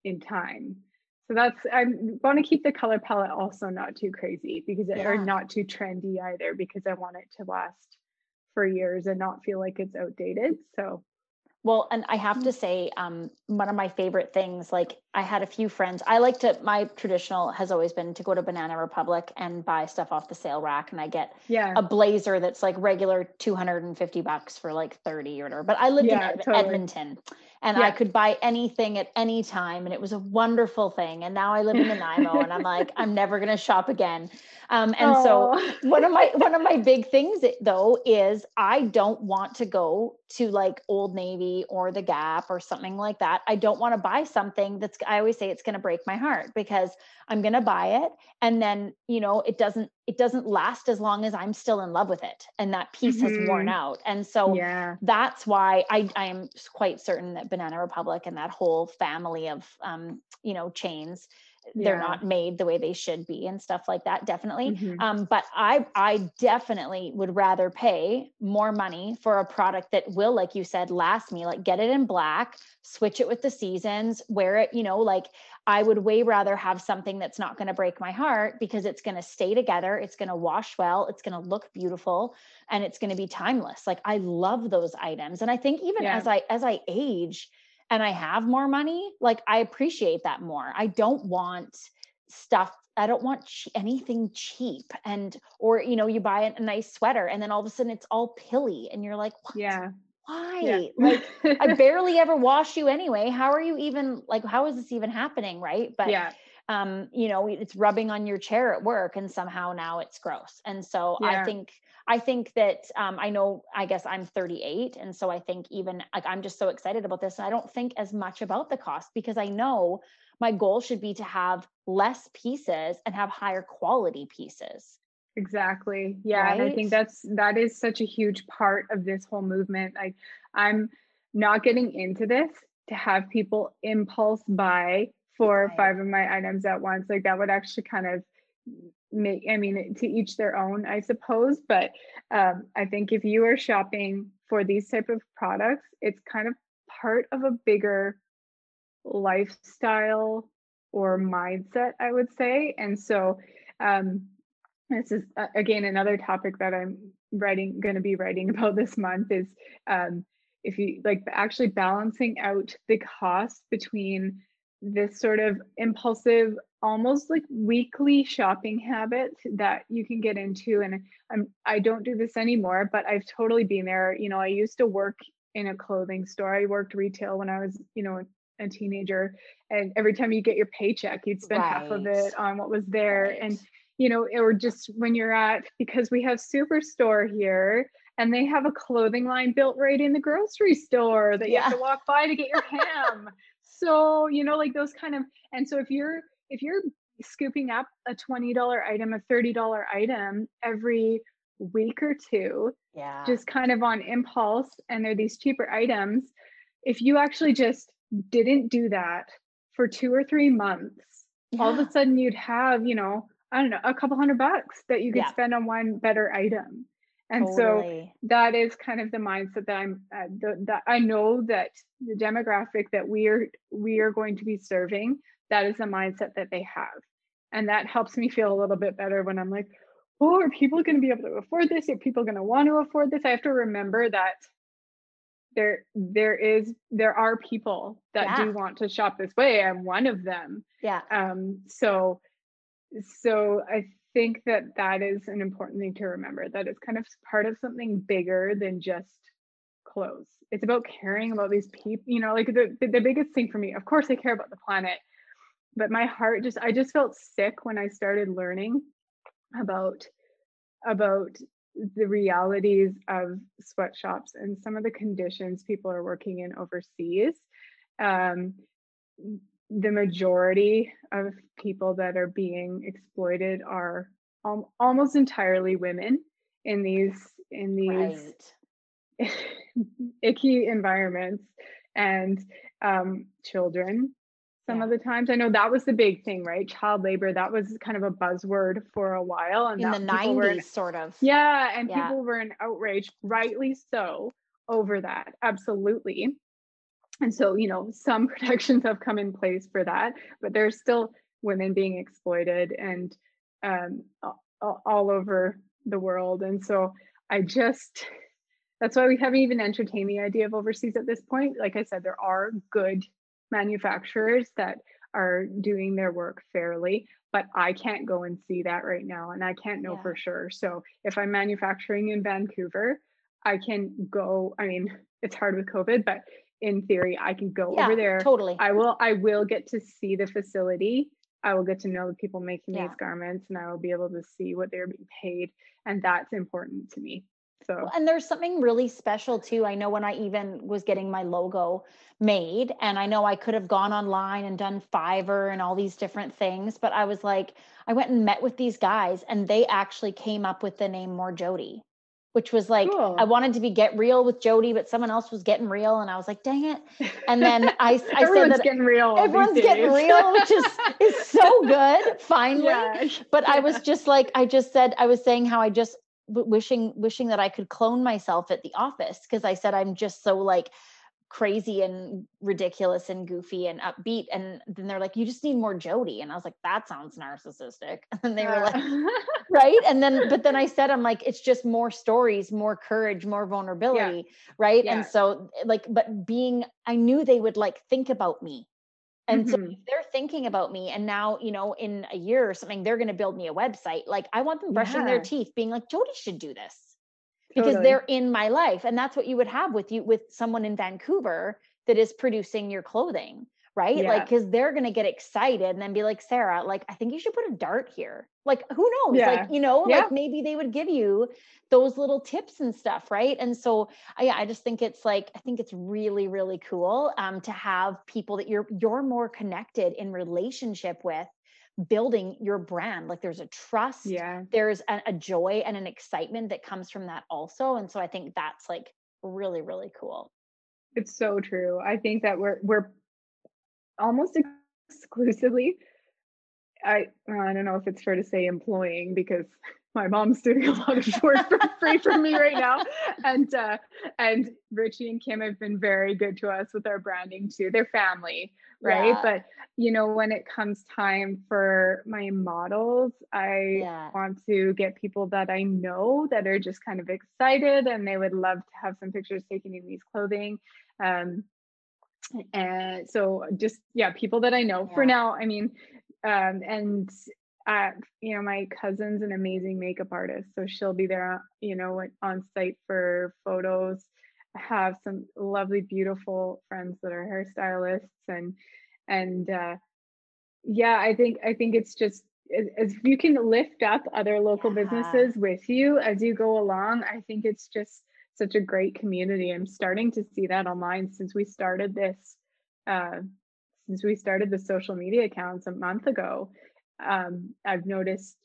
in time so that's I want to keep the color palette also not too crazy because it, yeah. or not too trendy either because I want it to last for years and not feel like it's outdated. So well, and I have to mm. say, um, one of my favorite things, like I had a few friends, I like to, my traditional has always been to go to Banana Republic and buy stuff off the sale rack. And I get yeah. a blazer that's like regular 250 bucks for like 30 or whatever. But I lived yeah, in Ed- totally. Edmonton and yeah. I could buy anything at any time. And it was a wonderful thing. And now I live in (laughs) Nanaimo and I'm like, I'm never going to shop again. Um, and Aww. so one of my, one of my big things though, is I don't want to go to like Old Navy or the Gap or something like that. I don't want to buy something that's, I always say it's going to break my heart because I'm going to buy it. And then, you know, it doesn't, it doesn't last as long as I'm still in love with it. And that piece mm-hmm. has worn mm-hmm. out. And so yeah. that's why I, I am quite certain that Banana Republic and that whole family of, um, you know, chains, they're not made the way they should be and stuff like that definitely mm-hmm. um, but i i definitely would rather pay more money for a product that will like you said last me like get it in black switch it with the seasons wear it you know like i would way rather have something that's not going to break my heart because it's going to stay together it's going to wash well it's going to look beautiful and it's going to be timeless like i love those items and i think even yeah. as i as i age and I have more money, like I appreciate that more. I don't want stuff I don't want anything cheap and or you know you buy a nice sweater and then all of a sudden it's all pilly and you're like what? yeah why yeah. like I (laughs) barely ever wash you anyway how are you even like how is this even happening right but yeah um you know it's rubbing on your chair at work and somehow now it's gross and so yeah. I think I think that um, I know, I guess I'm 38. And so I think even like I'm just so excited about this. And I don't think as much about the cost because I know my goal should be to have less pieces and have higher quality pieces. Exactly. Yeah. Right? And I think that's, that is such a huge part of this whole movement. Like I'm not getting into this to have people impulse buy four right. or five of my items at once. Like that would actually kind of make i mean to each their own i suppose but um, i think if you are shopping for these type of products it's kind of part of a bigger lifestyle or mindset i would say and so um, this is uh, again another topic that i'm writing going to be writing (laughs) about this month is um, if you like actually balancing out the cost between this sort of impulsive almost like weekly shopping habit that you can get into and I'm I don't do this anymore but I've totally been there you know I used to work in a clothing store I worked retail when I was you know a teenager and every time you get your paycheck you'd spend right. half of it on what was there right. and you know or just when you're at because we have superstore here and they have a clothing line built right in the grocery store that yeah. you have to walk by to get your ham so you know like those kind of and so if you're if you're scooping up a $20 item a $30 item every week or two, yeah, just kind of on impulse, and they're these cheaper items. If you actually just didn't do that for two or three months, yeah. all of a sudden you'd have, you know, I don't know, a couple hundred bucks that you could yeah. spend on one better item. And totally. so that is kind of the mindset that I'm uh, the, that I know that the demographic that we are we are going to be serving that is the mindset that they have. And that helps me feel a little bit better when I'm like, oh, are people going to be able to afford this? Are people going to want to afford this? I have to remember that there there is there are people that yeah. do want to shop this way. I'm one of them. Yeah. Um. So so I think that that is an important thing to remember. That it's kind of part of something bigger than just clothes. It's about caring about these people. You know, like the the biggest thing for me. Of course, I care about the planet but my heart just i just felt sick when i started learning about about the realities of sweatshops and some of the conditions people are working in overseas um, the majority of people that are being exploited are al- almost entirely women in these in these right. (laughs) icky environments and um, children some yeah. of the times. I know that was the big thing, right? Child labor, that was kind of a buzzword for a while. And in the 90s, in, sort of. Yeah. And yeah. people were in outrage, rightly so, over that. Absolutely. And so, you know, some (laughs) protections have come in place for that, but there's still women being exploited and um, all, over the world. And so I just, that's why we haven't even entertained the idea of overseas at this point. Like I said, there are good manufacturers that are doing their work fairly but i can't go and see that right now and i can't know yeah. for sure so if i'm manufacturing in vancouver i can go i mean (laughs) it's hard with covid but in theory i can go yeah, over there. totally. I will i will get to see the facility. I will get to know the people making yeah. these garments and i will be able to see what they're being paid and that's important to me so. And there's something really special too. I know when I even was getting my logo made, and I know I could have gone online and done Fiverr and all these different things, but I was like, I went and met with these guys, and they actually came up with the name More Jody, which was like cool. I wanted to be get real with Jody, but someone else was getting real, and I was like, dang it. (laughs) And then I, I said that getting real. Everyone's getting real, which is is so (laughs) good. Finally, yeah. but I was just like, I just said, I was saying how I just wishing wishing that I could clone myself at the office because I said I'm just so like crazy and ridiculous and goofy and upbeat and then they're like you just need more jody and i was like that sounds narcissistic (laughs) and they were like (laughs) right and then but then i said i'm like it's just more stories more courage more vulnerability yeah. right yeah. and so like but being i knew they would like think about me and mm-hmm. so they're thinking about me and now, you know, in a year or something, they're going to build me a website. Like I want them brushing yeah. their teeth, being like, Jody should do this because totally. they're in my life. And that's what you would have with you, with someone in Vancouver that is producing your clothing right? Yeah. Like, because they're gonna get excited and then be like, Sarah, like, I think you should put a dart here. Like, who knows? Yeah. Like, you know, yeah. like maybe they would give you those little tips and stuff, right? And so, I, I just think it's like, I think it's really, really cool um, to have people that you're you're more connected in relationship with building your brand like there's a trust yeah. there's a, a, joy and an excitement that comes from that also and so i think that's like really really cool. It's so true i think that we're we're almost (laughs) exclusively I I don't know if it's fair to say employing because (laughs) my mom's doing a lot of work for (laughs) free for me right now. And uh and Richie and Kim have been very good to us with our branding too. They're family, right? Yeah. But you know, when it comes time for my models, I yeah. want to get people that I know that are just kind of excited and they would love to have some pictures taken in these clothing. Um, and so just yeah people that i know yeah. for now i mean um and uh you know my cousin's an amazing makeup artist so she'll be there you know on site for photos I have some lovely beautiful friends that are hairstylists and and uh yeah i think i think it's just as you can lift up other local yeah. businesses with you as you go along i think it's just such a great community. I'm starting to see that online since we started this, uh, since we started the social media accounts a month ago. Um, I've noticed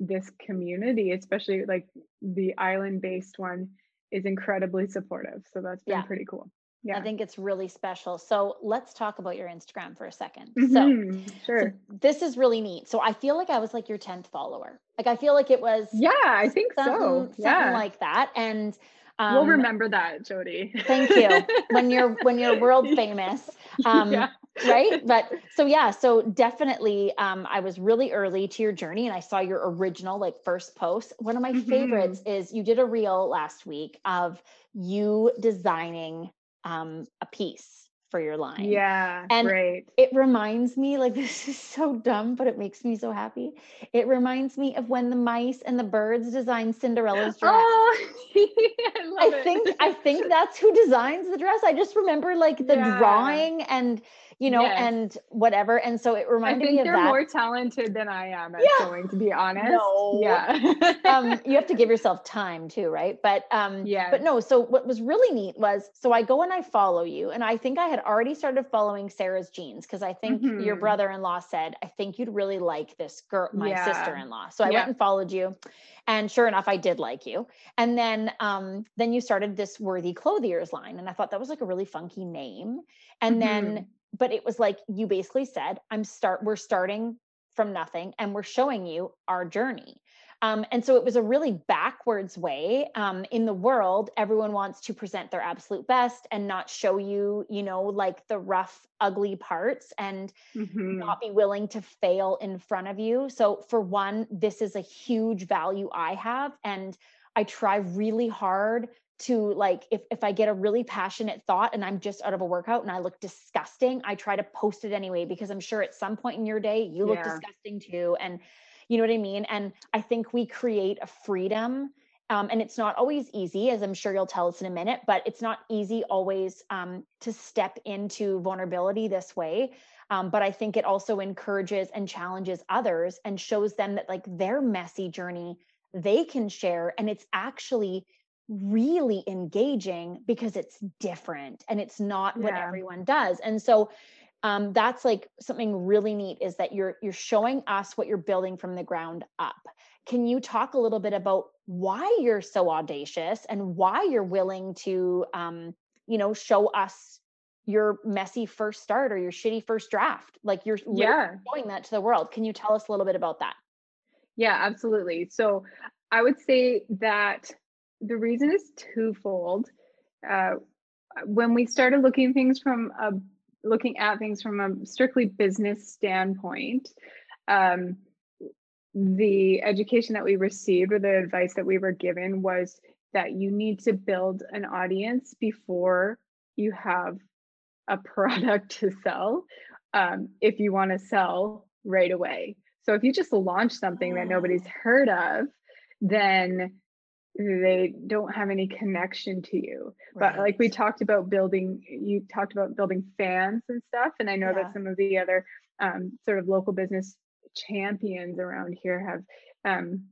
this community, especially like the island based one, is incredibly supportive. So that's been yeah. pretty cool. Yeah. I think it's really special. So let's talk about your Instagram for a 2nd mm-hmm. So, sure. So this is really neat. So I feel like I was like your 10th follower. Like I feel like it was Yeah, I think so. Yeah. Like that. And um, we'll remember that, Jody. thank you. When you're when you're world (laughs) famous. Um, yeah. Right. But so yeah, so definitely um, I was really early to your journey and I saw your original like first post. One of my mm-hmm. favorites is you did a reel last week of you designing um, a piece for your line. Yeah. And great. it reminds me, like, (laughs) this is so dumb, but it makes me so happy. It reminds me of when the mice and the birds designed Cinderella's dress. Oh, (laughs) I, I think I think (laughs) that's who designs the dress. I just remember like the yeah. drawing and you know, yes. and whatever. And so it reminded me of they're that. more talented than I am at yeah. going, to be honest. No. Yeah. (laughs) um, you have to give (laughs) yourself time too, right? But um, yeah. But no, so what was really neat was so I go and I follow you. And I think I had already started following Sarah's jeans because I think mm-hmm. your brother-in-law said, I think you'd really like this girl, my yeah. sister-in-law. So I yeah. went and followed you. And sure enough, I did like you. And then um, then you started this worthy clothiers line. And I thought that was like a really funky name. And mm-hmm. then but it was like you basically said i'm start we're starting from nothing and we're showing you our journey um, and so it was a really backwards way um, in the world everyone wants to present their absolute best and not show you you know like the rough ugly parts and mm-hmm. not be willing to fail in front of you so for one this is a huge value i have and i try really hard to like if if I get a really passionate thought and I'm just out of a workout and I look disgusting, I try to post it anyway because I'm sure at some point in your day you look yeah. disgusting too and you know what I mean? And I think we create a freedom um, and it's not always easy, as I'm sure you'll tell us in a minute, but it's not easy always um, to step into vulnerability this way. Um, but I think it also encourages and challenges others and shows them that like their messy journey they can share. And it's actually really engaging because it's different and it's not yeah. what everyone does. And so um, that's like something really neat is that you're you're showing us what you're building from the ground up. Can you talk a little bit about why you're so audacious and why you're willing to um, you know show us your messy first start or your shitty first draft? Like you're yeah. showing that to the world. Can you tell us a little bit about that? Yeah, absolutely. So I would say that the reason is twofold. Uh, when we started looking things from a looking at things from a strictly business standpoint, um, the education that we received or the advice that we were given was that you need to build an audience before you have a (laughs) product to sell um, if you want to sell right away. So if you just launch something that nobody's heard of, then they don't have any connection to you right. but like we talked about building you talked about building fans and stuff and i know yeah. that some of the other um, sort of local business champions around here have um,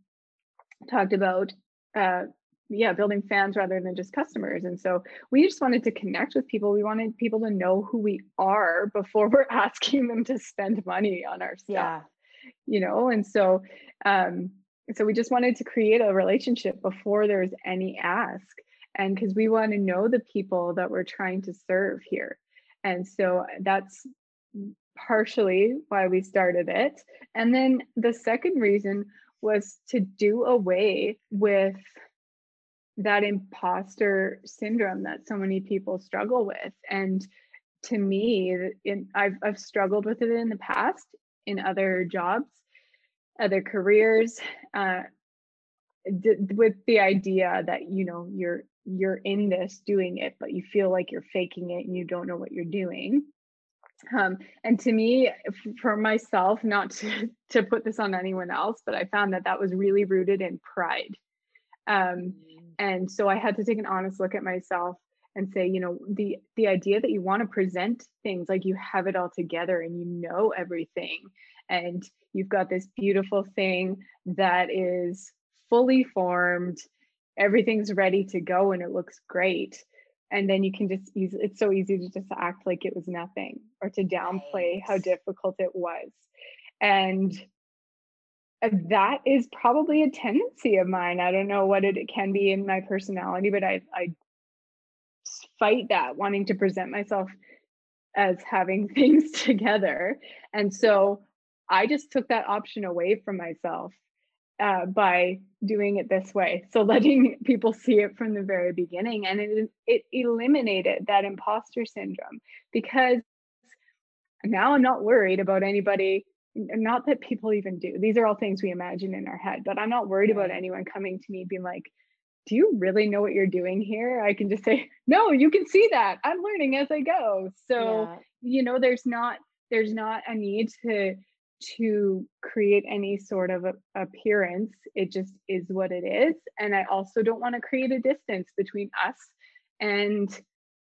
talked about uh, yeah building fans rather than just customers and so we just wanted to connect with people we wanted people to know who we are before (laughs) we're asking them to spend money on our stuff yeah. you know and so um so we just wanted to create a relationship before there's any ask. And because we want to know the people that we're trying to serve here. And so that's partially why we started it. And then the second reason was to do away with that imposter syndrome that so many people struggle with. And to me, in, I've, I've struggled with it in the past in other jobs other careers uh, d- with the idea that you know you're you're in this doing it but you feel like you're faking it and you don't know what you're doing um, and to me for myself not to, (laughs) to put this on anyone else but i found that that was really rooted in pride um, mm. and so i had to take an honest look at myself and say you know the the idea that you want to present things like you have it all together and you know everything and you've got this beautiful thing that is fully formed everything's ready to go and it looks great and then you can just easy it's so easy to just act like it was nothing or to downplay right. how difficult it was and that is probably a tendency of mine. I don't know what it, it can be in my personality, but I I fight that wanting to present myself as having (laughs) things together. And so I just took that option away from myself uh, by doing it this way. So (laughs) letting people see it from the very beginning, and it it eliminated that imposter syndrome because now I'm not worried about anybody. Not that people even do. These are all things we imagine in our head, but I'm not worried about anyone coming to me being like, "Do you really know what you're doing here?" I can just say, "No, you can see that. I'm learning as I go." So yeah. you know, there's not there's not a need to to create any sort of appearance. It just is what it is. And I also don't want to create a distance between us and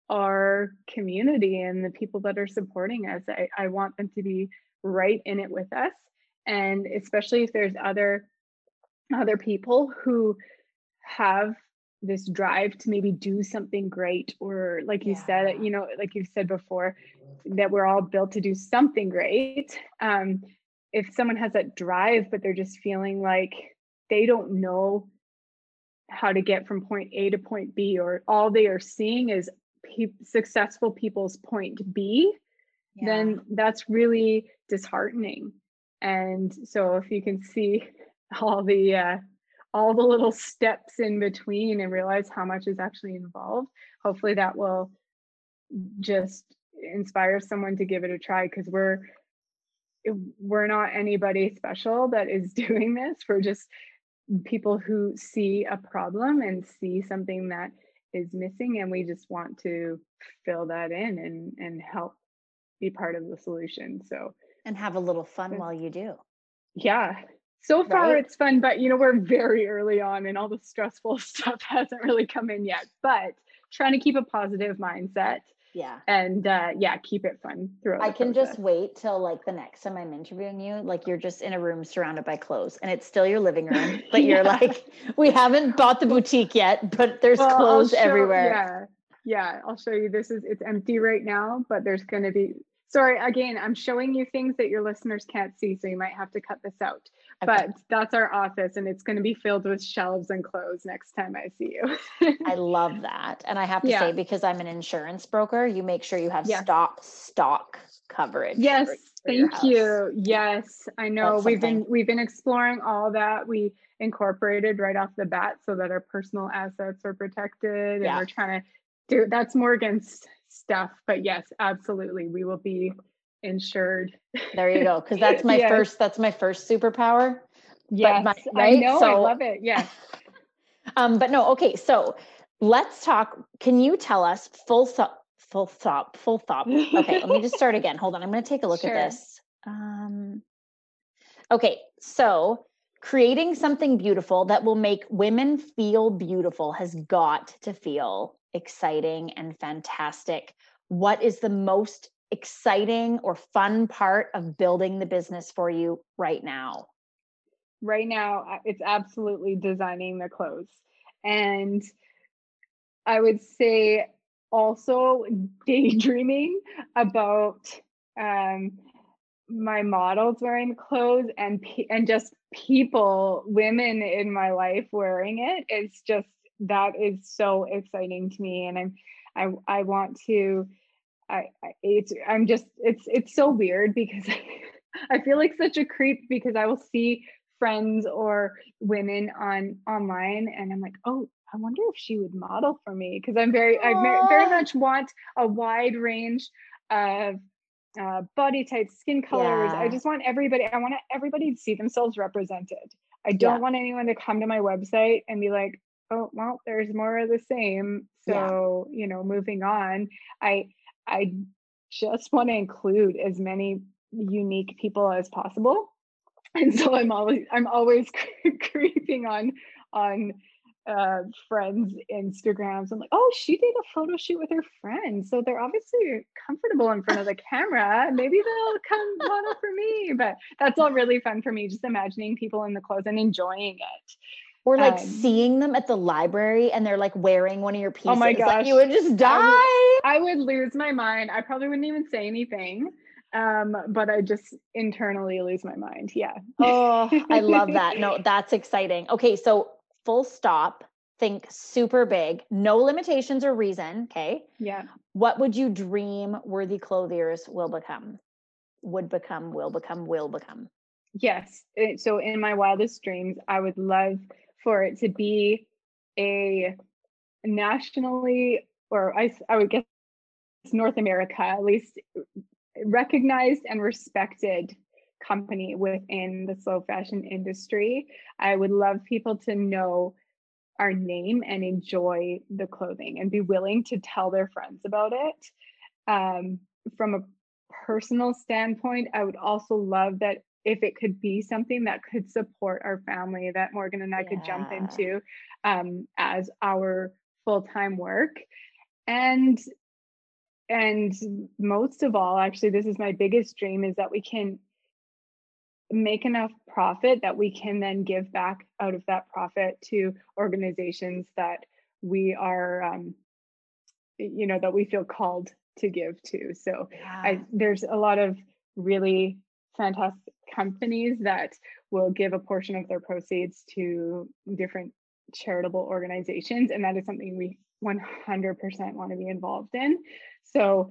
our community and the people that are supporting us. I, I want them to be right in it with us. And especially if there's other other people who have this drive to maybe do something great or like you yeah. said you know like you've said before that we're all built to do something great um, if someone has that drive but they're just feeling like they don't know how to get from point A to point B or all they are seeing is pe- successful people's point B yeah. then that's really disheartening and so if you can see (laughs) all the uh, all the little steps in between and realize how much is actually involved hopefully that will just inspire someone to give it a try because we're we're not anybody special that is (laughs) doing this. We're just people who see a problem and see something that is missing and we just want to fill that in and and help be part of the solution so and have a little fun while you do yeah so far right? it's fun but you know we're very early on and all the stressful (laughs) stuff hasn't really come in yet but trying to keep a positive mindset yeah and uh yeah keep it fun throughout i can process. just wait till like the next time i'm interviewing you like you're just in a room surrounded by clothes and it's still your living room (laughs) but you're like we haven't bought the boutique yet but there's well, clothes show, everywhere yeah yeah i'll show you this is it's empty right now but there's going to be sorry again i'm showing you things that your listeners can't see so you might have to cut this out. But that's our office and it's going to be filled with shelves and clothes next time i see you (laughs) i love that and i have to yeah. say because i'm an insurance broker you make sure you have yeah. stock stock coverage yes thank you yes i know we've been we've been exploring all that we incorporated right off the bat so that our personal assets are protected yeah. and we're trying to do that's more against stuff. But yes, absolutely, we will be insured. There you go. Because that's (laughs) my yes. first. That's my first superpower. Yes, my, right? I know. So, I love it. Yeah. (laughs) um, but no. Okay, so let's talk. Can you tell us full stop? Full stop. Full stop. Okay, let me just start again. Hold on. I'm going to take a (laughs) look sure. at this. Um, okay, so creating something beautiful that will make women feel beautiful has got to feel exciting and fantastic. What is the most exciting or fun part of building the business for you right now? Right now, it's absolutely designing the clothes. And I would say also (laughs) daydreaming about um, my models wearing clothes and and just people, women in my life wearing it. It's just that is so exciting to me and i'm i i want to i, I it's i'm just it's it's so weird because (laughs) i feel like such a creep because i will see friends or women on online and i'm like oh i wonder if she would model for me because i'm very Aww. i very much want a wide range of uh, body types, skin colors. Yeah. I just want everybody, I want everybody to see themselves represented. I don't yeah. want anyone to come to my website and be like, oh well there's more of the same so yeah. you know moving on i i just want to include as many unique people as possible. (laughs) And so i'm always i'm always (laughs) creeping on on uh friends instagrams. I'm like oh she did a photo shoot with her friend so they're obviously comfortable in front of the camera. Maybe they'll come model for me but that's all really fun for me just imagining people in the clothes and enjoying it or like um, seeing them at the library and they're like wearing one of your pieces. Oh my gosh. Like you would just die. I would, I would, lose my mind. I probably wouldn't even say anything. um, but I just internally lose my mind. Yeah. oh, I love (laughs) that. No, that's exciting. Okay, so full stop. Think super big, no limitations or reason. Okay. Yeah. What would you dream worthy clothiers will become? Would become, will become, will become. Yes. So in my wildest dreams, I would love for it to be a nationally, or I, I would guess North America, at least recognized and respected company within the slow fashion industry. I would love people to know our name and enjoy the clothing and be willing to tell their friends about it. Um, from a personal standpoint, I would also love that if it could be something that could support our family that Morgan and I yeah. could jump into um, as our full-time work. And and most of all actually this is my biggest dream is that we can make enough profit that we can then give back out of that profit to organizations that we are um, you know that we feel called to give to so yeah. I, there's a lot of really fantastic companies that will give a portion of their proceeds to different charitable organizations and that is something we 100% want to be involved in. So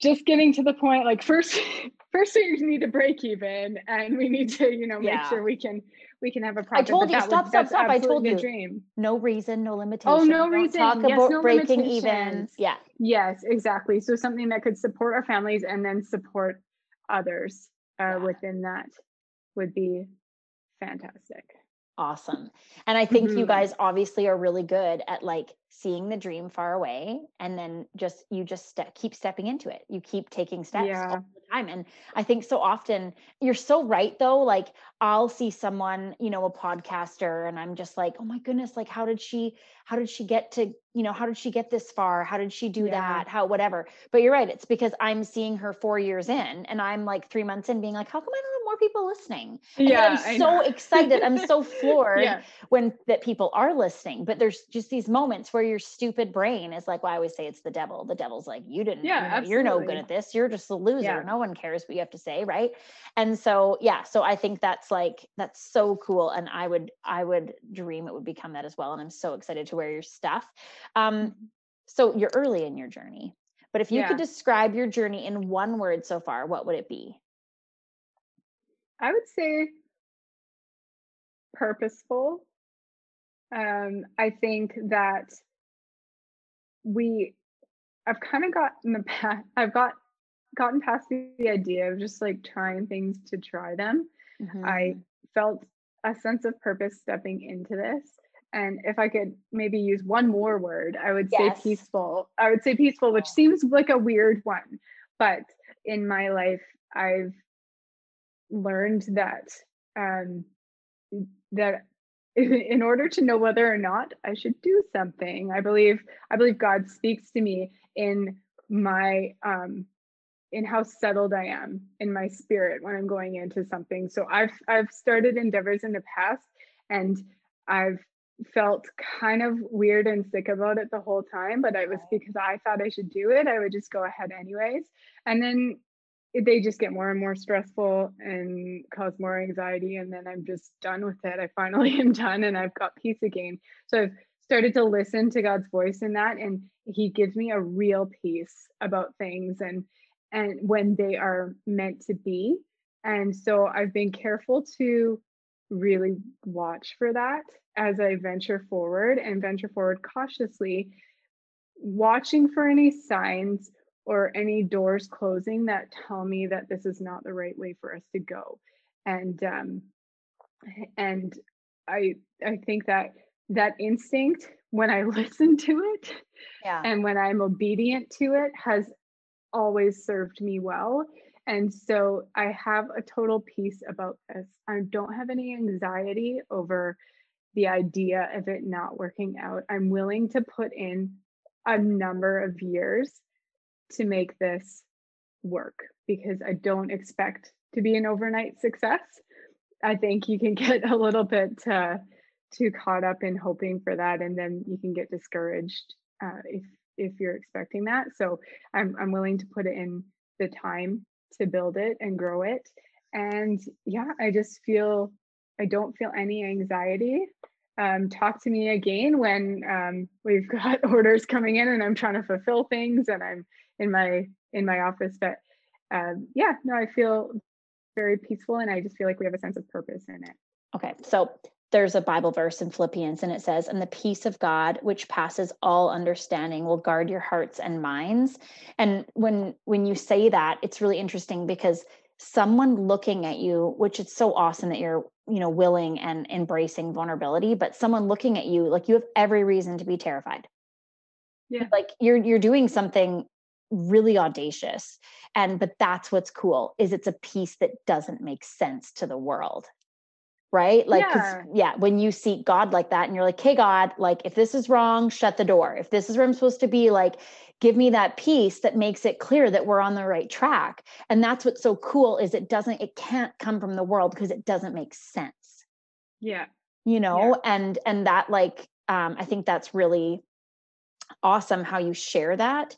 just getting to the point like first (laughs) first we need to break even and we need to you know make yeah. sure we can we can have a project. I told you stop stop stop. I told you. dream. no reason no limitation. Oh no reason talk yes, about no breaking even. yeah. Yes exactly. So something that could support our families and then support others uh, yeah. within that would be fantastic awesome and I think mm-hmm. you guys obviously are really good at like seeing the dream far away and then just you just keep stepping into it you keep taking steps yeah. all the time and i think so often you're so right though like i'll see someone you know a podcaster and i'm just like oh my goodness like how did she how did she get to you know how did she get this far how did she do yeah. that how whatever but you're right it's because i'm seeing her four years in and i'm like three months in being like how come i don't have more people listening and yeah i'm so excited i'm so (laughs) floored yeah. when that people are listening but there's just these moments where your stupid brain is like well i always say it's the devil. The devil's like you didn't yeah you know, you're no good at this. You're just a loser. Yeah. no one cares what you have to say. Right? And so yeah so i think that's like that's so cool and i would i would dream it would become that as well and i'm so excited to wear your stuff. Um mm-hmm. so you're early in your journey but if you yeah. could describe your journey in one word so far what would it be? I would say purposeful. Um, I think that we I've kind of gotten the past (laughs) I've got gotten past the idea of just like trying things to try them. Mm-hmm. I felt a sense of purpose stepping into this. And if I could maybe use one more word, I would yes. say peaceful. I would say peaceful, which seems like a weird one. But in my life, I've learned that um, that (laughs) in order to know whether or not I should do something. I believe I believe God speaks to me in my um in how settled I am in my spirit when I'm going into something. So I've I've started endeavors in the past and I've felt kind of weird and sick about it the whole time, but it was because I thought I should do it. I would just go ahead anyways. And then they just get more and more stressful and cause more anxiety and then i'm just done with it. I finally (laughs) am done and i've got peace again. So i've started to listen to god's voice in that and he gives me a real peace about things and and when they are meant to be. And so i've been careful to really watch for that as i venture forward and venture forward cautiously watching for any signs or any doors closing that tell me that this is not the right way for us to go. And um and i i think that that instinct when i (laughs) listen to it yeah. and when i'm obedient to it has always served me well. And so i have a total peace about this. I don't have any anxiety over the idea of it not working out. I'm willing to put in a number of years to make this work because I don't expect to be an overnight success. I think you can (laughs) get a little bit uh, too caught up in hoping for that, and then you can get discouraged uh, if if you're expecting that. So I'm I'm willing to put in the time to build it and grow it. And yeah, I just feel I don't feel any anxiety. Um, talk to me again when um, we've got (laughs) orders coming in and I'm trying to fulfill things and I'm in my in my office. But um, yeah, no, I feel very peaceful and I just feel like we have a sense of purpose in it. Okay, so there's a Bible verse in Philippians and it says, And the peace of God, which passes all understanding, will guard your hearts and minds. And when when you say that, it's really interesting because someone looking at you, which it's so awesome that you're, you know, willing and embracing vulnerability, but someone looking at you, like you have every reason to be terrified. Yeah. Like you're you're doing something really audacious and but that's what's cool is it's a peace that doesn't make sense to the world right? Like yeah. yeah when you seek god like that and you're like hey god like if this is wrong shut the door. If this is where i'm supposed to be like give me that peace that makes it clear that we're on the right track. And that's what's so cool is it doesn't it can't come from the world because it doesn't make sense. Yeah. You know? Yeah. and and that like um i think that's really awesome how you share that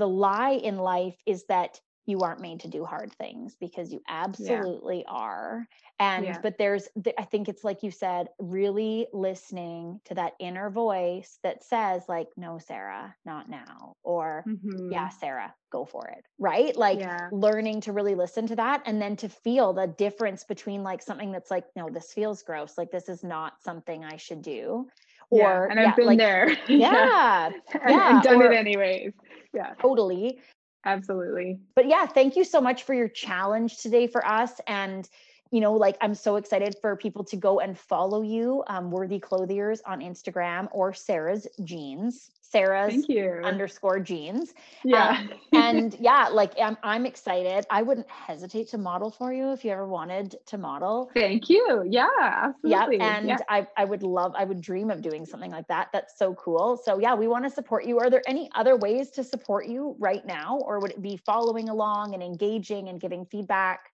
the lie in life is that you aren't made to do hard things because you absolutely yeah. are and yeah. but there's i think it's like you said really listening to that inner voice that says like no sarah not now or mm-hmm. yeah sarah go for it right like yeah. learning to really listen to that and then to feel the difference between like something that's like no this feels gross like this is not something i should do or and i've been like, there (laughs) yeah yeah (laughs) i've done or, it anyways yeah totally Absolutely. But yeah, thank you so much for your challenge today for us. And, you know, like I'm so excited for people to go and follow you, um, Worthy Clothiers on Instagram or Sarah's Jeans. Sarah's Thank you. underscore jeans. Yeah. Um, and yeah, like I'm, I'm excited. I wouldn't hesitate to model for you if you ever wanted to model. Thank you. Yeah, absolutely. Yeah. And yeah. I, I would love, I would dream of doing something like that. That's so cool. So yeah, we want to support you. Are there any other ways to support you right now? Or would it be following along and engaging and giving feedback?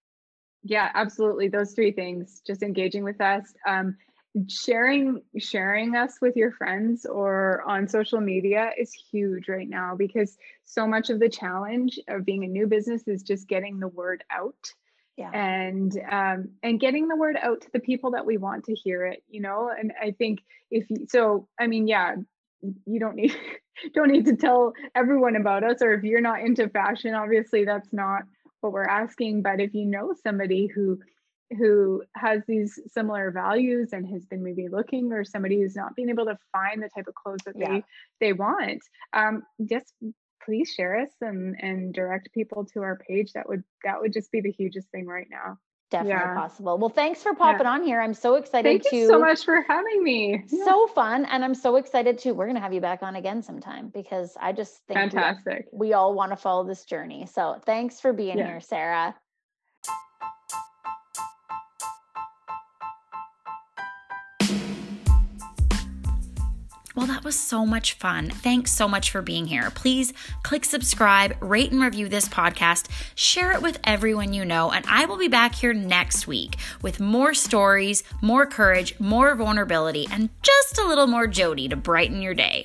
Yeah, absolutely. Those three things, just engaging with us. Um, sharing sharing us with your friends or on social media is huge right now because so much of the challenge of being a new business is just getting the word out yeah. and um, and getting the word out to the people that we want to hear it you know and i think if you, so i mean yeah you don't need (laughs) don't need to tell everyone about us or if you're not into fashion obviously that's not what we're asking but if you know somebody who who has these similar values and has been maybe looking or somebody who's not being able to find the type of clothes that yeah. they they want um, just please share us and and direct people to our page. That would that would just be the hugest thing right now. Definitely yeah. possible. Well thanks for popping yeah. on here. I'm so excited Thank to you so much for having me. So fun and i'm so excited to we're going to have you back on again sometime because i just think fantastic. we, we all want to follow this journey. So thanks for being here sarah Well, that was so much fun. Thanks so much for being here. Please click subscribe, rate and review this podcast, share it with everyone you know, and I will be back here next week with more stories, more courage, more vulnerability, and just a little more Jody to brighten your day.